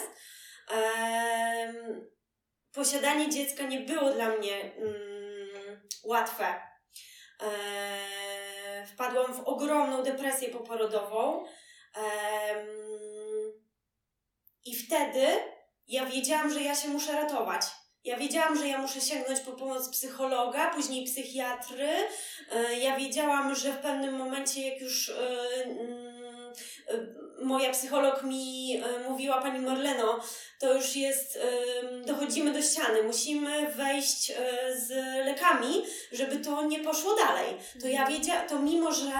posiadanie dziecka nie było dla mnie mm, łatwe. E, wpadłam w ogromną depresję poporodową. I wtedy ja wiedziałam, że ja się muszę ratować. Ja wiedziałam, że ja muszę sięgnąć po pomoc psychologa, później psychiatry. E, ja wiedziałam, że w pewnym momencie, jak już e, mm, e, moja psycholog mi mówiła, pani Marleno, to już jest, dochodzimy do ściany, musimy wejść z lekami, żeby to nie poszło dalej. To ja mhm. wiedziałam, to mimo, że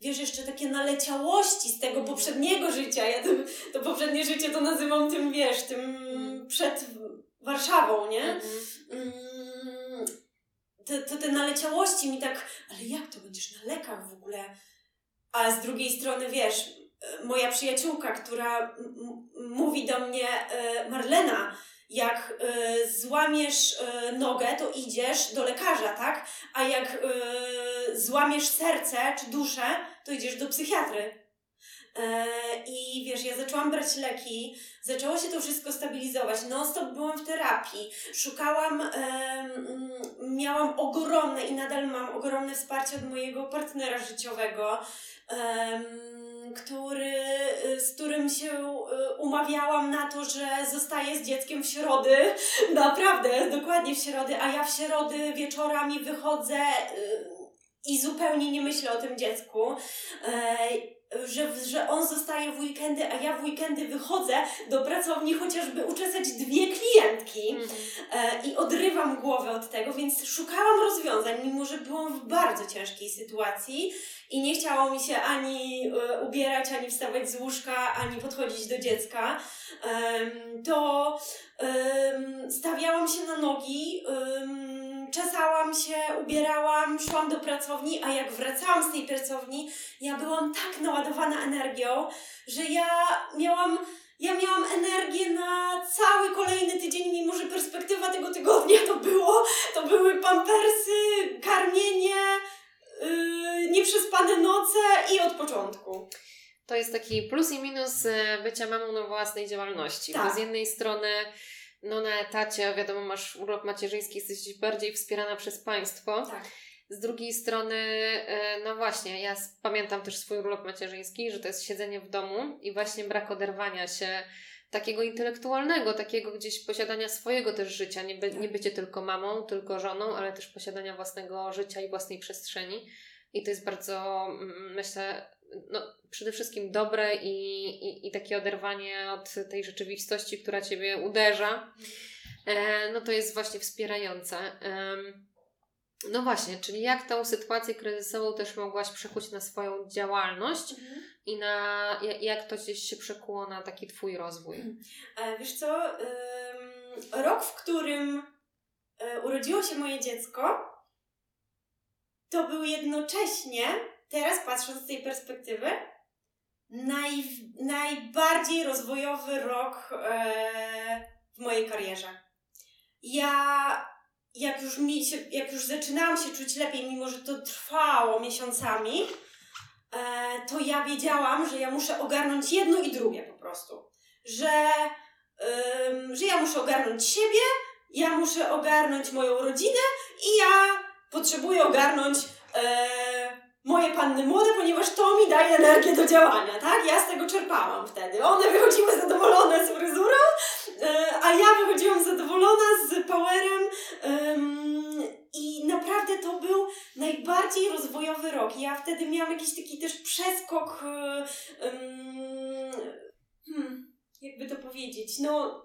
wiesz, jeszcze takie naleciałości z tego poprzedniego życia, ja to, to poprzednie życie to nazywam tym, wiesz, tym mhm. przed Warszawą, nie? Mhm. Mm, te, te, te naleciałości mi tak, ale jak to będziesz na lekach w ogóle? A z drugiej strony, wiesz, moja przyjaciółka, która mówi do mnie, e, Marlena, jak y, złamiesz y, nogę, to idziesz do lekarza, tak? A jak złamiesz serce czy duszę, to idziesz do psychiatry. E, I wiesz, ja zaczęłam brać leki, zaczęło się to wszystko stabilizować. Non-stop byłam w terapii, szukałam, miałam ogromne i nadal mam ogromne wsparcie od mojego partnera życiowego, który, z którym się e, umawiałam na to, że zostaję z dzieckiem w środy. Naprawdę, dokładnie w środy, a ja w środy wieczorami wychodzę e, i zupełnie nie myślę o tym dziecku. Że, że on zostaje w weekendy, a ja w weekendy wychodzę do pracowni chociażby uczesać dwie klientki Mhm. e, i odrywam głowę od tego, więc szukałam rozwiązań, mimo że byłam w bardzo ciężkiej sytuacji i nie chciało mi się ani e, ubierać, ani wstawać z łóżka, ani podchodzić do dziecka, em, to stawiałam się na nogi, czesałam się, ubierałam, szłam do pracowni, a jak wracałam z tej pracowni, ja byłam tak naładowana energią, że ja miałam ja miałam energię na cały kolejny tydzień, mimo że perspektywa tego tygodnia to było, to były pampersy, karmienie, yy, nieprzespane noce i od początku. To jest taki plus i minus e, bycia mamą na własnej działalności. Bo Tak. z jednej strony no na etacie, wiadomo, masz urlop macierzyński, jesteś bardziej wspierana przez państwo. Tak. Z drugiej strony, e, no właśnie, ja pamiętam też swój urlop macierzyński, że to jest siedzenie w domu i właśnie brak oderwania się takiego intelektualnego, takiego gdzieś posiadania swojego też życia, nie, by, nie bycie tylko mamą, tylko żoną, ale też posiadania własnego życia i własnej przestrzeni. I to jest bardzo, myślę, no, przede wszystkim dobre i, i, i takie oderwanie od tej rzeczywistości, która Ciebie uderza. E, no to jest właśnie wspierające. No właśnie, czyli jak tą sytuację kryzysową też mogłaś przekuć na swoją działalność i na ja- jak to gdzieś się przekuło na taki Twój rozwój? E, wiesz co, rok, w którym e, urodziło się moje dziecko, to był jednocześnie, teraz patrząc z tej perspektywy, naj, najbardziej rozwojowy rok e, w mojej karierze. Ja, jak już, mi się, jak już zaczynałam się czuć lepiej, mimo że to trwało miesiącami, e, to ja wiedziałam, że ja muszę ogarnąć jedno i drugie po prostu. Że, że ja muszę ogarnąć siebie, ja muszę ogarnąć moją rodzinę i ja potrzebuję ogarnąć e, moje panny młode, ponieważ to mi daje energię do działania, tak? Ja z tego czerpałam wtedy. One wychodziły zadowolone z fryzurą, e, a ja wychodziłam zadowolona z powerem i naprawdę to był najbardziej rozwojowy rok. Ja wtedy miałam jakiś taki też przeskok ym, hmm, jakby to powiedzieć, no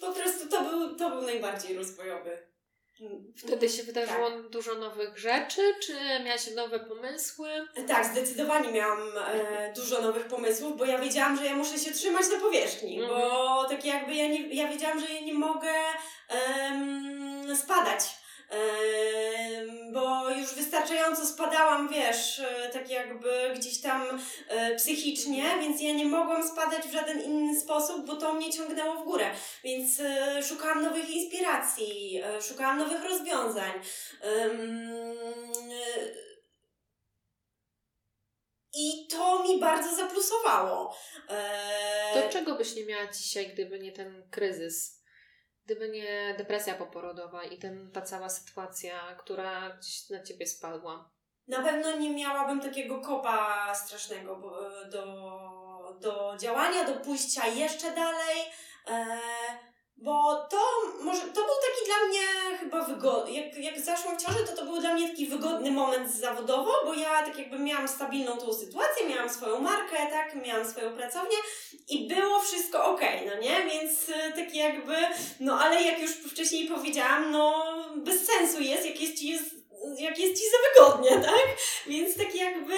po prostu to był, to był najbardziej rozwojowy. Mm, Wtedy się wydarzyło dużo nowych rzeczy, czy miałaś nowe pomysły? Tak, zdecydowanie miałam e, dużo nowych pomysłów, bo ja wiedziałam, że ja muszę się trzymać na powierzchni, Mhm. bo tak jakby ja, nie, ja wiedziałam, że ja nie mogę em, spadać. Bo już wystarczająco spadałam, wiesz, e, tak jakby gdzieś tam e, psychicznie, więc ja nie mogłam spadać w żaden inny sposób, bo to mnie ciągnęło w górę. Więc e, szukałam nowych inspiracji, szukałam nowych rozwiązań. I to mi bardzo zaplusowało. To czego byś nie miała dzisiaj, gdyby nie ten kryzys? Gdyby nie depresja poporodowa i ten, ta cała sytuacja, która na ciebie spadła? Na pewno nie miałabym takiego kopa strasznego do, do działania, do pójścia jeszcze dalej. Eee, bo to może to był taki dla mnie chyba wygodny. Jak, jak zaszłam w ciążę, to to był dla mnie taki wygodny moment zawodowo, bo ja tak jakby miałam stabilną tą sytuację, miałam swoją markę, tak, miałam swoją pracownię i było wszystko ok, no nie? Więc e, tak jakby, no ale jak już wcześniej powiedziałam, no bez sensu jest, jak jest ci, jest, jak jest ci za wygodnie, tak? Więc tak jakby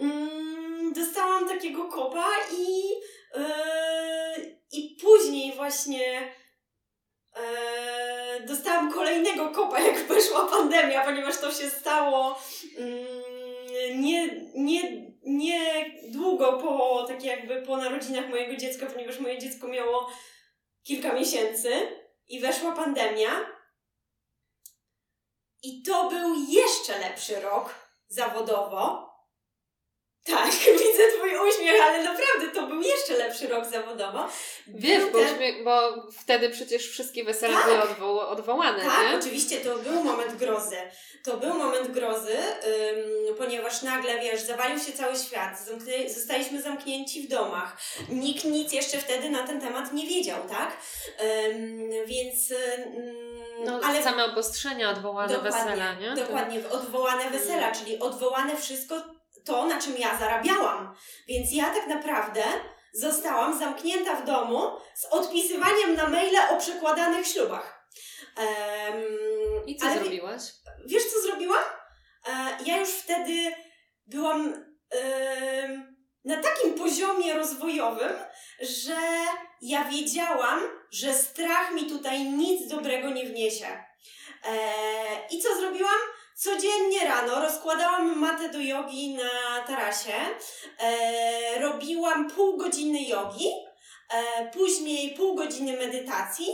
mm, dostałam takiego kopa i, yy, i później właśnie yy, dostałam kolejnego kopa, jak weszła pandemia, ponieważ to się stało mm, nie, nie, nie długo po, tak jakby po narodzinach mojego dziecka, ponieważ moje dziecko miało kilka miesięcy i weszła pandemia. I to był jeszcze lepszy rok zawodowo. Tak, widzę Twój uśmiech, ale naprawdę to był jeszcze lepszy rok zawodowo. Wiesz, bo, ten- śmie- bo wtedy przecież wszystkie wesela Tak. były odwo- odwołane, Tak, nie? oczywiście to był moment grozy. To był moment grozy, ym, ponieważ nagle, wiesz, zawalił się cały świat, zamknę, zostaliśmy zamknięci w domach. Nikt nic jeszcze wtedy na ten temat nie wiedział, tak? Ym, więc. Ym, No, ale same obostrzenia, odwołane Dokładnie, wesela, nie? Dokładnie, odwołane wesela, czyli odwołane wszystko to, na czym ja zarabiałam. Więc ja tak naprawdę zostałam zamknięta w domu z odpisywaniem na maile o przekładanych ślubach. Um, I co zrobiłaś? Wiesz, co zrobiłam? E, ja już wtedy byłam na takim poziomie rozwojowym, że ja wiedziałam, że strach mi tutaj nic dobrego nie wniesie. E, I co zrobiłam? Codziennie rano rozkładałam matę do jogi na tarasie, e, robiłam pół godziny jogi, e, później pół godziny medytacji,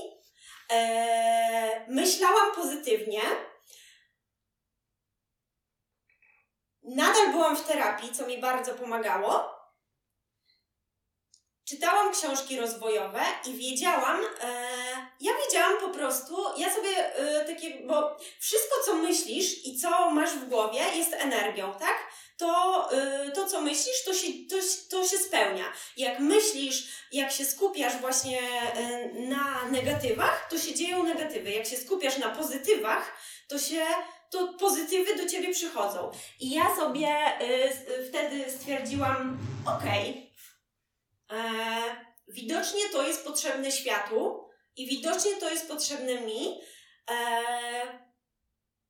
e, myślałam pozytywnie. Nadal byłam w terapii, co mi bardzo pomagało czytałam książki rozwojowe i wiedziałam, e, ja wiedziałam po prostu, ja sobie e, takie, bo wszystko co myślisz i co masz w głowie jest energią, tak? To, e, to co myślisz, to się, to, to się spełnia. Jak myślisz, jak się skupiasz właśnie e, na negatywach, to się dzieją negatywy. Jak się skupiasz na pozytywach, to się to pozytywy do ciebie przychodzą. I ja sobie y, wtedy stwierdziłam, okej, okay, E, widocznie to jest potrzebne światu i widocznie to jest potrzebne mi. E,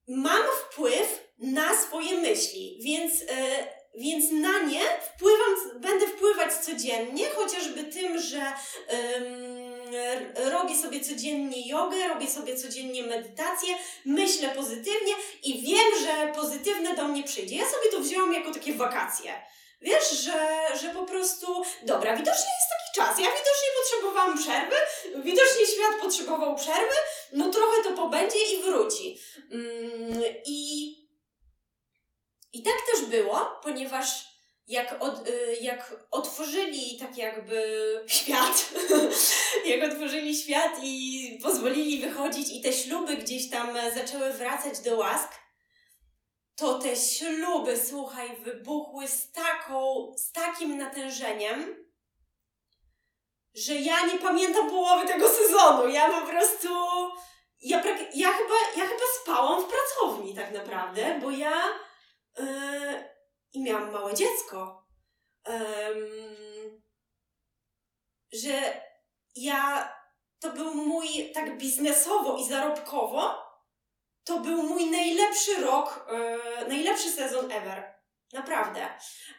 mam wpływ na swoje myśli, więc, e, więc na nie wpływam, będę wpływać codziennie, chociażby tym, że robię sobie codziennie jogę, robię sobie codziennie medytację, myślę pozytywnie i wiem, że pozytywne do mnie przyjdzie. Ja sobie to wzięłam jako takie wakacje. Wiesz, że, że po prostu, dobra, widocznie jest taki czas. Ja widocznie potrzebowałam przerwy, widocznie świat potrzebował przerwy, no trochę to pobędzie i wróci. Mm, I, i tak też było, ponieważ jak, od, y, jak otworzyli tak jakby świat, jak otworzyli świat i pozwolili wychodzić i te śluby gdzieś tam zaczęły wracać do łask, to te śluby, słuchaj, wybuchły z, taką, z takim natężeniem, że ja nie pamiętam połowy tego sezonu. Ja po prostu. Ja, ja, chyba, ja chyba spałam w pracowni, tak naprawdę, bo ja. Yy, I miałam małe dziecko. Yy, że ja. To był mój tak biznesowo i zarobkowo to był mój najlepszy rok, e, najlepszy sezon ever. Naprawdę.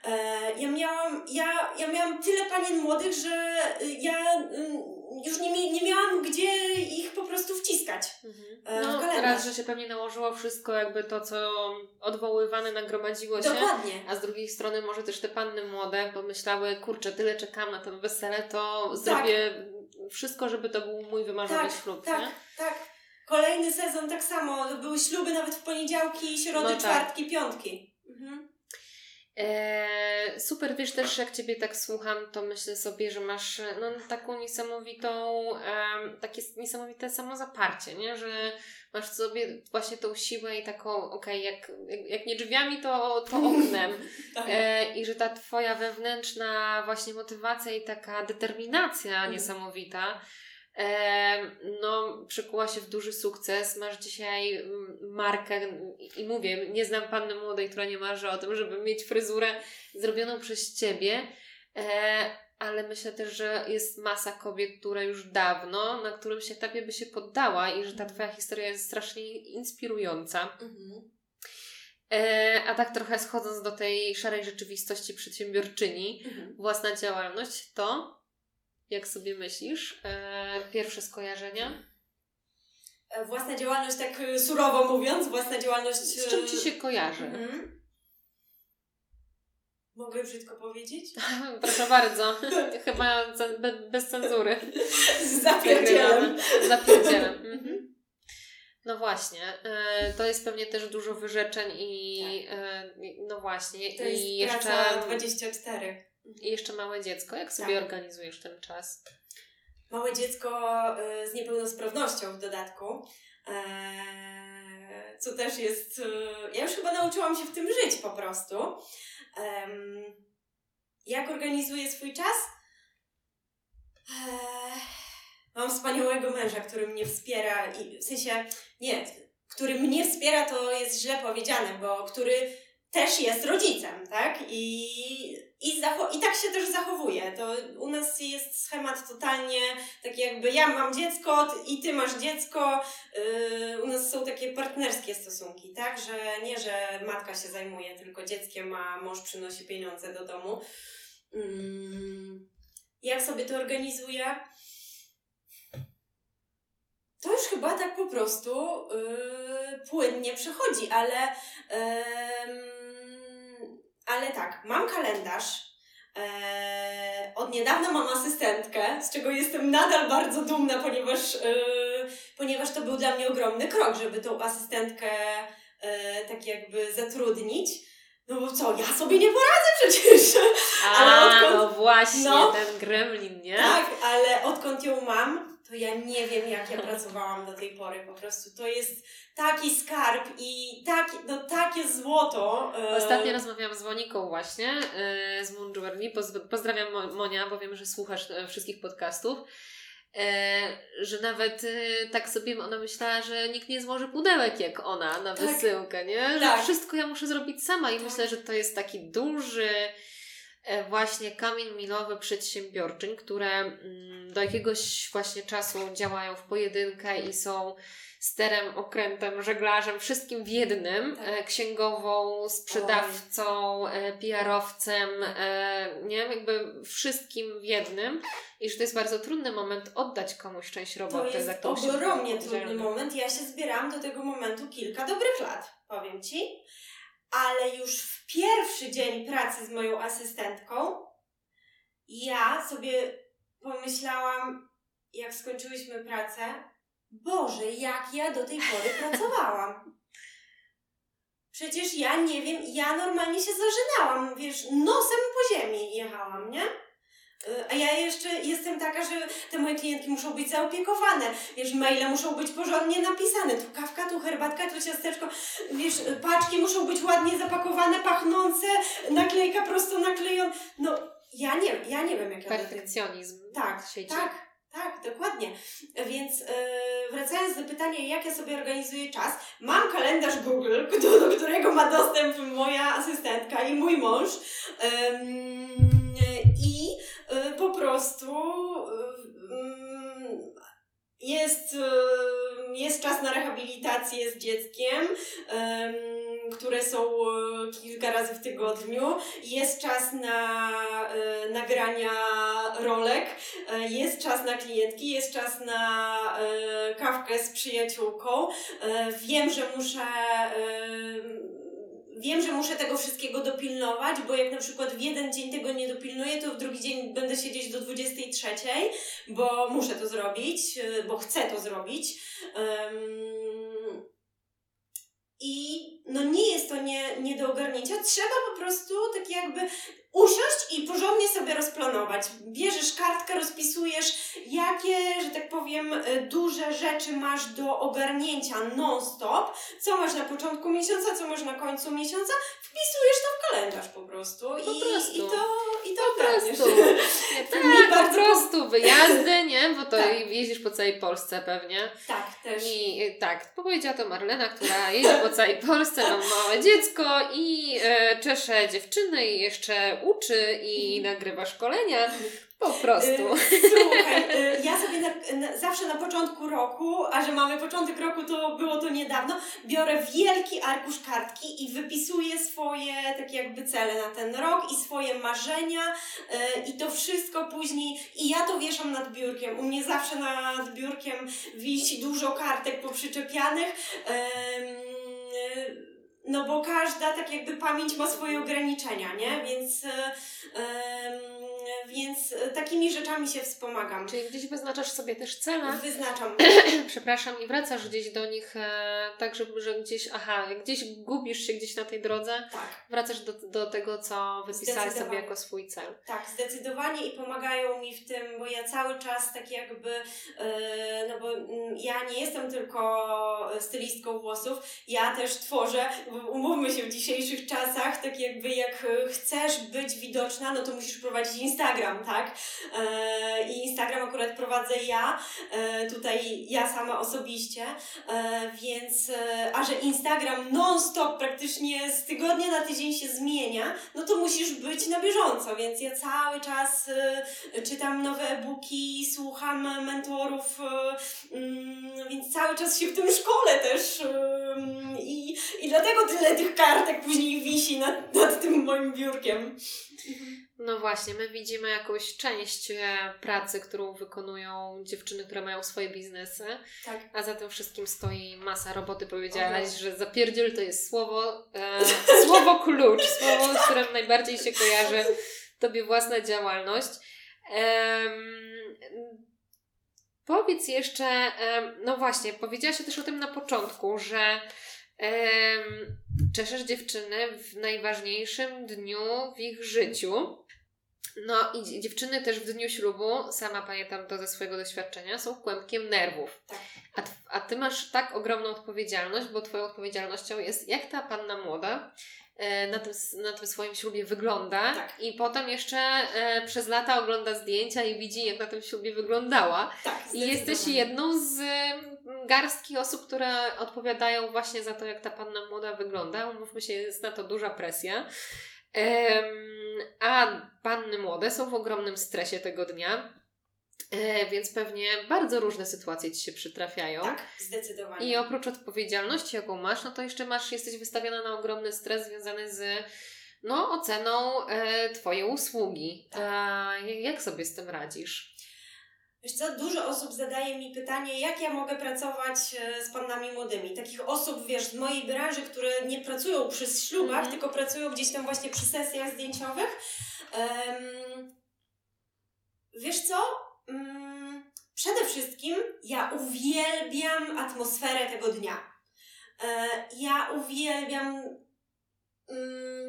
E, ja, miałam, ja, ja miałam tyle panien młodych, że ja y, już nie, nie miałam gdzie ich po prostu wciskać. Mhm. E, no, raz, że się pewnie nałożyło wszystko, jakby to, co odwoływane nagromadziło się. Dokładnie. A z drugiej strony może też te panny młode pomyślały, kurczę, tyle czekam na to wesele, to tak. zrobię wszystko, żeby to był mój wymarzony tak, ślub. Tak, nie? tak. Kolejny sezon tak samo. Były śluby nawet w poniedziałki, środy, no tak. czwartki, piątki. Mhm. E, super, wiesz też, jak Ciebie tak słucham, to myślę sobie, że masz no, taką niesamowitą, takie niesamowite samozaparcie, nie? że masz w sobie właśnie tą siłę i taką, okej, okay, jak, jak, jak, nie drzwiami, to, to oknem. tak. e, I że ta Twoja wewnętrzna właśnie motywacja i taka determinacja mhm. niesamowita no, przekuła się w duży sukces. Masz dzisiaj mm, markę i mówię, nie znam panny młodej, która nie marzy o tym, żeby mieć fryzurę zrobioną przez Ciebie, e, ale myślę też, że jest masa kobiet, które już dawno na którymś etapie by się poddała i że ta Twoja historia jest strasznie inspirująca. Mhm. E, a tak trochę schodząc do tej szarej rzeczywistości przedsiębiorczyni, mhm. własna działalność, to jak sobie myślisz? E, pierwsze skojarzenia? E, własna działalność, tak e, surowo mówiąc, własna działalność. Z czym ci się kojarzy? Mhm. Mogę brzydko powiedzieć? Proszę bardzo. Chyba bez cenzury. Zapierdzielam. Zapierdzielam. Mhm. No właśnie, to jest pewnie też dużo wyrzeczeń i tak. no właśnie. To jest i jeszcze praca 24. I jeszcze małe dziecko. Jak sobie tak. organizujesz ten czas? Małe dziecko y, z niepełnosprawnością w dodatku. E, co też jest. Y, ja już chyba nauczyłam się w tym żyć po prostu. Jak organizuję swój czas? E, mam wspaniałego męża, który mnie wspiera i w sensie nie, który mnie wspiera to jest źle powiedziane, bo który też jest rodzicem, tak? I, i, zacho- I tak się też zachowuje. To u nas jest schemat totalnie tak jakby ja mam dziecko i ty masz dziecko. Yy, u nas są takie partnerskie stosunki, tak? Że nie, że matka się zajmuje tylko dzieckiem, a mąż przynosi pieniądze do domu. Mm, jak sobie to organizuję? To już chyba tak po prostu yy, płynnie przechodzi, ale, ym, ale tak, mam kalendarz. E, od niedawna mam asystentkę, z czego jestem nadal bardzo dumna, ponieważ, yy, ponieważ to był dla mnie ogromny krok, żeby tą asystentkę e, tak jakby zatrudnić. No bo co, ja sobie nie poradzę przecież. A, Ale odkąd- no właśnie, no. ten gremlin, nie? Tak, ale odkąd ją mam, to ja nie wiem, jak ja pracowałam do tej pory. Po prostu to jest taki skarb i taki, no, takie złoto. e, Ostatnio rozmawiałam z Moniką właśnie e, z Moon. Poz- Pozdrawiam Mo- Monia, bo wiem, że słuchasz e, wszystkich podcastów. E, że nawet e, tak sobie ona myślała, że nikt nie złoży pudełek jak ona na Tak. wysyłkę, nie? Że Tak. wszystko ja muszę zrobić sama i Tak. myślę, że to jest taki duży właśnie kamień milowy przedsiębiorczyń, które mm, do jakiegoś właśnie czasu działają w pojedynkę i są sterem, okrętem, żeglarzem, wszystkim w jednym, Tak. e, księgową, sprzedawcą, e, PR-owcem, e, nie jakby wszystkim w jednym i że to jest bardzo trudny moment oddać komuś część To roboty, jest którą się ogromnie trudny moment. Ja się zbierałam do tego momentu kilka dobrych lat, powiem Ci. Ale już w pierwszy dzień pracy z moją asystentką ja sobie pomyślałam, jak skończyłyśmy pracę, Boże, jak ja do tej pory pracowałam. Przecież ja nie wiem, ja normalnie się zażynałam, wiesz, nosem po ziemi jechałam, nie? Y, A ja jeszcze jestem taka, że te moje klientki muszą być zaopiekowane. Wiesz, maile muszą być porządnie napisane. Tu kawka, tu herbatka, tu ciasteczko. Wiesz, y, paczki muszą być ładnie zapakowane, pachnące, naklejka prosto naklejona. No, ja nie, ja nie wiem, jak ja Perfekcjonizm tak, sieci. tak, tak, dokładnie. Więc yy, wracając do pytania, jak ja sobie organizuję czas, mam kalendarz Google, do, do którego ma dostęp moja asystentka i mój mąż. Yy, prostu yy, ym, jest, yy, jest czas na rehabilitację z dzieckiem, które są kilka razy w tygodniu. Jest czas na nagrania rolek, E, jest czas na klientki, jest czas na e, kawkę z przyjaciółką. E, wiem, że muszę. Wiem, że muszę tego wszystkiego dopilnować, bo jak na przykład w jeden dzień tego nie dopilnuję, to w drugi dzień będę siedzieć do 23, bo muszę to zrobić, e, bo chcę to zrobić. Em, I no nie jest to nie, nie do ogarnięcia. Trzeba po prostu tak jakby usiąść i porządnie sobie rozplanować. Bierzesz kartkę, rozpisujesz, jakie, że tak powiem, e, duże rzeczy masz do ogarnięcia non-stop, co masz na początku miesiąca, co masz na końcu miesiąca, wpisujesz to w kalendarz po prostu. Po i, prostu. I to, i to Po ogarniesz. prostu. Nie, tak, mi po bardzo prostu wyjazdy, nie? Bo to Tak. jeździsz po całej Polsce pewnie. Tak, też. I y, tak, powiedziała to Marlena, która jeździ po całej Polsce, ma małe dziecko i e, czesze dziewczyny i jeszcze uczy i Mhm. nagrywa szkolenia. Po prostu. Y, Słuchaj, y, ja sobie na, na, zawsze na początku roku, a że mamy początek roku, to było to niedawno, biorę wielki arkusz kartki i wypisuję swoje tak jakby cele na ten rok i swoje marzenia y, i to wszystko później i ja to wieszam nad biurkiem. U mnie zawsze nad biurkiem wisi dużo kartek poprzyczepianych. Ym, y, no bo każda tak jakby pamięć ma swoje ograniczenia, nie? Więc, y, ym, więc y, takimi rzeczami się wspomagam. Czyli gdzieś wyznaczasz sobie też cele, Wyznaczam. przepraszam, i wracasz gdzieś do nich e, tak, żeby, że gdzieś, aha, gdzieś gubisz się gdzieś na tej drodze, Tak, wracasz do, do tego, co wypisałaś sobie jako swój cel. tak, zdecydowanie i pomagają mi w tym, bo ja cały czas tak jakby, yy, no bo mm, ja nie jestem tylko stylistką włosów, ja też tworzę, umówmy się w dzisiejszych czasach, tak jakby jak chcesz być widoczna, no to musisz prowadzić Instagram, tak? E, I Instagram akurat prowadzę ja, e, tutaj ja sama osobiście, e, więc, a że Instagram non-stop praktycznie z tygodnia na tydzień się zmienia, no to musisz być na bieżąco, więc ja cały czas czytam nowe e-booki, słucham mentorów, mm, więc cały czas się w tym szkole też ym, i, i dlatego tyle tych kartek później wisi nad, nad tym moim biurkiem. No właśnie, my widzimy jakąś część e, pracy, którą wykonują dziewczyny, które mają swoje biznesy, Tak. a za tym wszystkim stoi masa roboty. Powiedziałaś, że zapierdziel to jest słowo, e, słowo klucz, słowo, z którym najbardziej się kojarzy Tobie własna działalność. Em, powiedz jeszcze, em, no właśnie, powiedziałaś też o tym na początku, że czeszesz dziewczyny w najważniejszym dniu w ich życiu. No i dzie- dziewczyny też w dniu ślubu, sama pamiętam to ze swojego doświadczenia, są kłębkiem nerwów. Tak. A, a ty masz tak ogromną odpowiedzialność, bo twoją odpowiedzialnością jest, jak ta panna młoda e, na tym, na tym swoim ślubie wygląda Tak. i potem jeszcze e, przez lata ogląda zdjęcia i widzi, jak na tym ślubie wyglądała. Tak, I jesteś jedną z mm, garstki osób, które odpowiadają właśnie za to, jak ta panna młoda wygląda. Umówmy się, jest na to duża presja. Em, a panny młode są w ogromnym stresie tego dnia, e, więc pewnie bardzo różne sytuacje ci się przytrafiają. Tak, zdecydowanie. I oprócz odpowiedzialności, jaką masz, no to jeszcze masz, jesteś wystawiona na ogromny stres związany z no, oceną e, Twojej usługi. Tak. A, jak sobie z tym radzisz? Wiesz co, dużo osób zadaje mi pytanie, jak ja mogę pracować e, z panami młodymi. Takich osób, wiesz, z mojej branży, które nie pracują przy ślubach, Mhm. tylko pracują gdzieś tam właśnie przy sesjach zdjęciowych. Em, wiesz co? Mm, przede wszystkim ja uwielbiam atmosferę tego dnia. E, ja uwielbiam mm,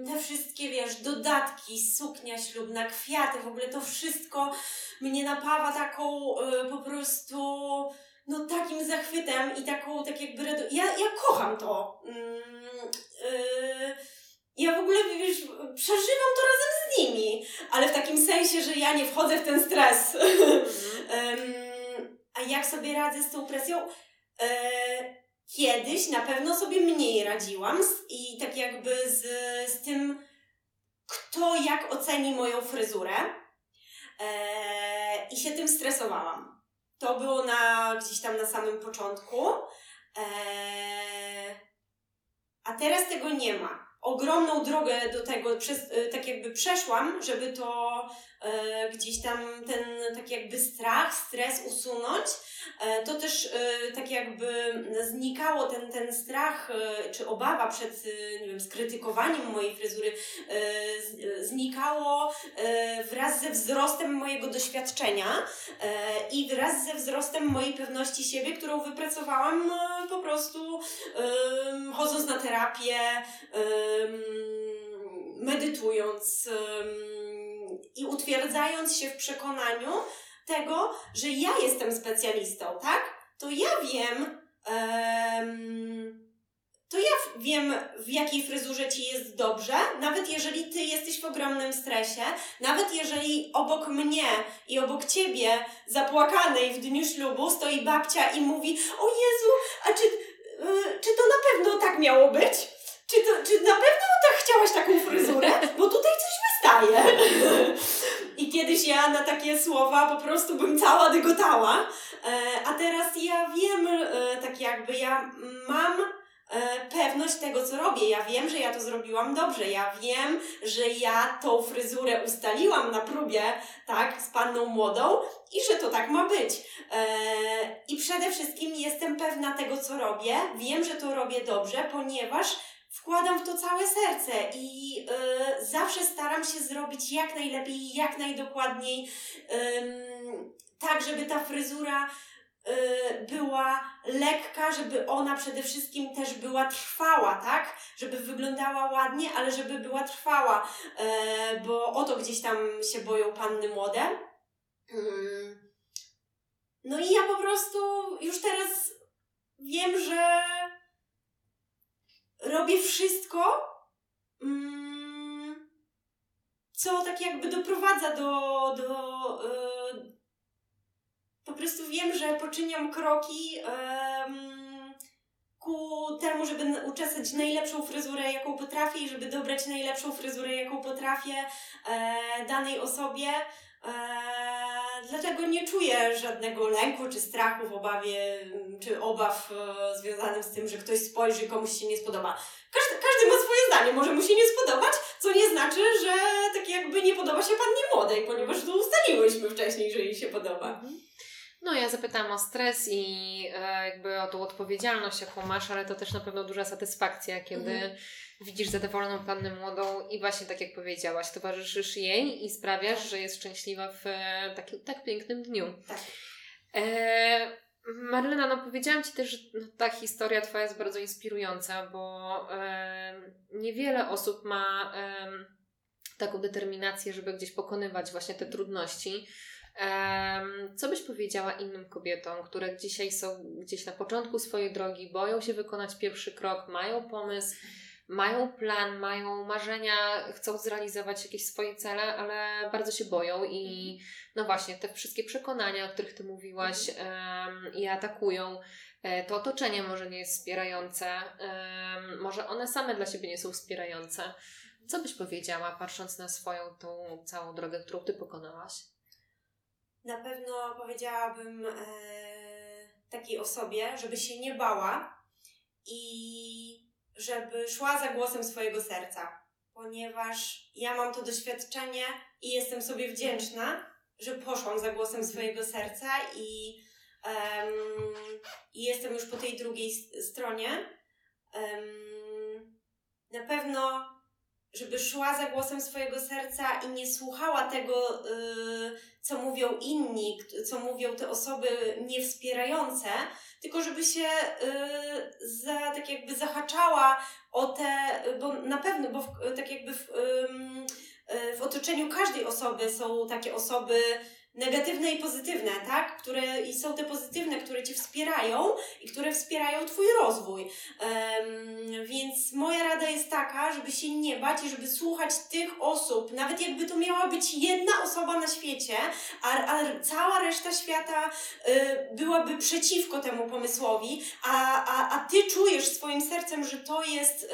te wszystkie, wiesz, dodatki, suknia ślubna, kwiaty, w ogóle to wszystko mnie napawa taką y, po prostu no takim zachwytem i taką tak jakby ja, ja kocham to. Mm, y, ja w ogóle wiesz, przeżywam to razem z nimi, ale w takim sensie, że ja nie wchodzę w ten stres. Em, a jak sobie radzę z tą presją? E, kiedyś na pewno sobie mniej radziłam z, i tak jakby z, z tym, kto jak oceni moją fryzurę. E, I się tym stresowałam. To było na, gdzieś tam na samym początku. E, a teraz tego nie ma. Ogromną drogę do tego przez, e, tak jakby przeszłam, żeby to gdzieś tam ten tak jakby strach, stres usunąć. E, to też e, tak jakby znikało ten, ten strach e, czy obawa przed e, nie wiem, skrytykowaniem mojej fryzury e, znikało e, wraz ze wzrostem mojego doświadczenia e, i wraz ze wzrostem mojej pewności siebie, którą wypracowałam e, po prostu chodząc na terapię, medytując i utwierdzając się w przekonaniu tego, że ja jestem specjalistą, tak? To ja wiem, em, to ja wiem, w jakiej fryzurze ci jest dobrze, nawet jeżeli ty jesteś w ogromnym stresie, nawet jeżeli obok mnie i obok ciebie, zapłakanej w dniu ślubu, stoi babcia i mówi: O Jezu, a czy, y, czy to na pewno tak miało być? Czy, to, czy na pewno tak chciałaś taką fryzurę? Bo tutaj coś wystaje. I kiedyś ja na takie słowa po prostu bym cała dygotała, e, a teraz ja wiem, e, tak jakby ja mam e, pewność tego, co robię. Ja wiem, że ja to zrobiłam dobrze. Ja wiem, że ja tą fryzurę ustaliłam na próbie, tak, z panną młodą i że to tak ma być. I przede wszystkim jestem pewna tego, co robię. Wiem, że to robię dobrze, ponieważ wkładam w to całe serce i e, zawsze staram się zrobić jak najlepiej jak najdokładniej, em, tak, żeby ta fryzura e, była lekka, żeby ona przede wszystkim też była trwała, tak? Żeby wyglądała ładnie, ale żeby była trwała, e, bo o to gdzieś tam się boją panny młode. No i ja po prostu już teraz wiem, że robię wszystko, mm, co tak jakby doprowadza do, do e, po prostu wiem, że poczyniam kroki ku temu, żeby uczesać najlepszą fryzurę, jaką potrafię i żeby dobrać najlepszą fryzurę, jaką potrafię e, danej osobie. E, dlatego nie czuję żadnego lęku, czy strachu w obawie, m, czy obaw e, związanych z tym, że ktoś spojrzy, komuś się nie spodoba. Każdy, każdy ma swoje zdanie, może mu się nie spodobać, co nie znaczy, że tak jakby nie podoba się pannie młodej, ponieważ to ustaliłyśmy wcześniej, że jej się podoba. No, ja zapytałam o stres i e, jakby o tą odpowiedzialność, jaką masz, ale to też na pewno duża satysfakcja, kiedy Mhm. widzisz zadowoloną pannę młodą i właśnie tak jak powiedziałaś, towarzyszysz jej i sprawiasz, że jest szczęśliwa w e, takim tak pięknym dniu. Tak. E, Marlena, no powiedziałam Ci też, że no, ta historia Twoja jest bardzo inspirująca, bo e, niewiele osób ma e, taką determinację, żeby gdzieś pokonywać właśnie te trudności. Co byś powiedziała innym kobietom, które dzisiaj są gdzieś na początku swojej drogi, boją się wykonać pierwszy krok, mają pomysł, mają plan, mają marzenia, chcą zrealizować jakieś swoje cele, ale bardzo się boją i no właśnie, te wszystkie przekonania, o których Ty mówiłaś, em, je atakują. E, To otoczenie może nie jest wspierające, może one same dla siebie nie są wspierające. Co byś powiedziała, patrząc na swoją tą całą drogę, którą Ty pokonałaś? Na pewno powiedziałabym e, takiej osobie, żeby się nie bała i żeby szła za głosem swojego serca, ponieważ ja mam to doświadczenie i jestem sobie wdzięczna, że poszłam za głosem swojego serca i, em, i jestem już po tej drugiej stronie. Em, na pewno, żeby szła za głosem swojego serca i nie słuchała tego, y, co mówią inni, co mówią te osoby niewspierające, tylko żeby się y, za, tak jakby zahaczała o te, bo na pewno, bo w, tak jakby w, y, w otoczeniu każdej osoby są takie osoby negatywne i pozytywne, tak? Które, I są te pozytywne, które Cię wspierają i które wspierają Twój rozwój. Em, więc moja rada jest taka, żeby się nie bać i żeby słuchać tych osób, nawet jakby to miała być jedna osoba na świecie, a, a cała reszta świata y, byłaby przeciwko temu pomysłowi, a, a, a ty czujesz swoim sercem, że to jest y,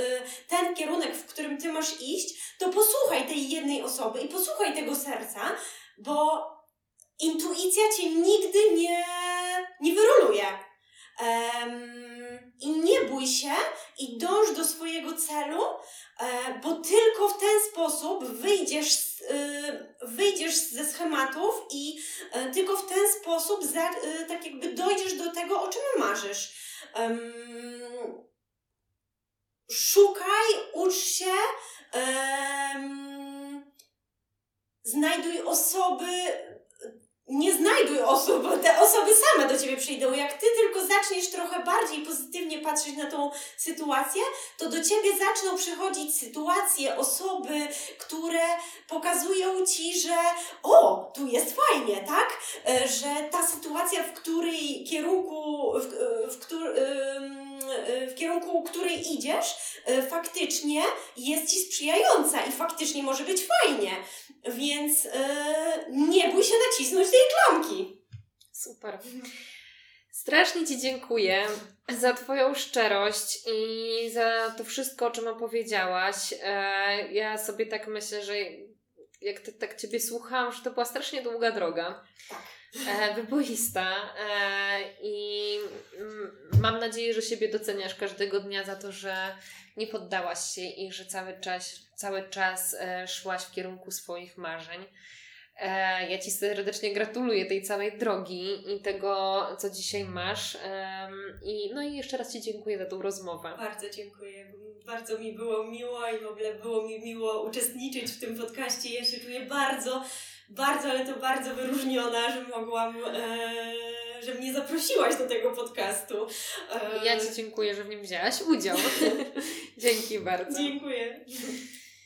ten kierunek, w którym ty masz iść, to posłuchaj tej jednej osoby i posłuchaj tego serca, bo intuicja cię nigdy nie, nie wyroluje. Em, I nie bój się i dąż do swojego celu, e, bo tylko w ten sposób wyjdziesz, y, wyjdziesz ze schematów i e, tylko w ten sposób za, y, tak jakby dojdziesz do tego, o czym marzysz. Em, szukaj, ucz się, znajduj osoby, nie znajduj osób, te osoby same do ciebie przyjdą. Jak ty tylko zaczniesz trochę bardziej pozytywnie patrzeć na tą sytuację, to do ciebie zaczną przychodzić sytuacje, osoby, które pokazują ci, że o, tu jest fajnie, tak? E, Że ta sytuacja, w której kierunku, w, w, w kierunku której idziesz, e, faktycznie jest ci sprzyjająca i faktycznie może być fajnie. Więc e, nie bój się nacisnąć tej klamki. Super. Strasznie Ci dziękuję za Twoją szczerość i za to wszystko, o czym opowiedziałaś. E, Ja sobie tak myślę, że jak tak Ciebie słuchałam, że to była strasznie długa droga. Tak. E, wyboista e, i mm, mam nadzieję, że siebie doceniasz każdego dnia za to, że nie poddałaś się i że cały czas, cały czas e, szłaś w kierunku swoich marzeń. Ja Ci serdecznie gratuluję tej całej drogi i tego, co dzisiaj masz. I, no i jeszcze raz Ci dziękuję za tą rozmowę. Bardzo dziękuję. Bardzo mi było miło i w ogóle było mi miło uczestniczyć w tym podcaście. Ja się czuję bardzo, bardzo, ale to bardzo wyróżniona, że mogłam, e, że mnie zaprosiłaś do tego podcastu. E, Ja Ci dziękuję, że w nim wzięłaś udział. Dzięki bardzo. Dziękuję.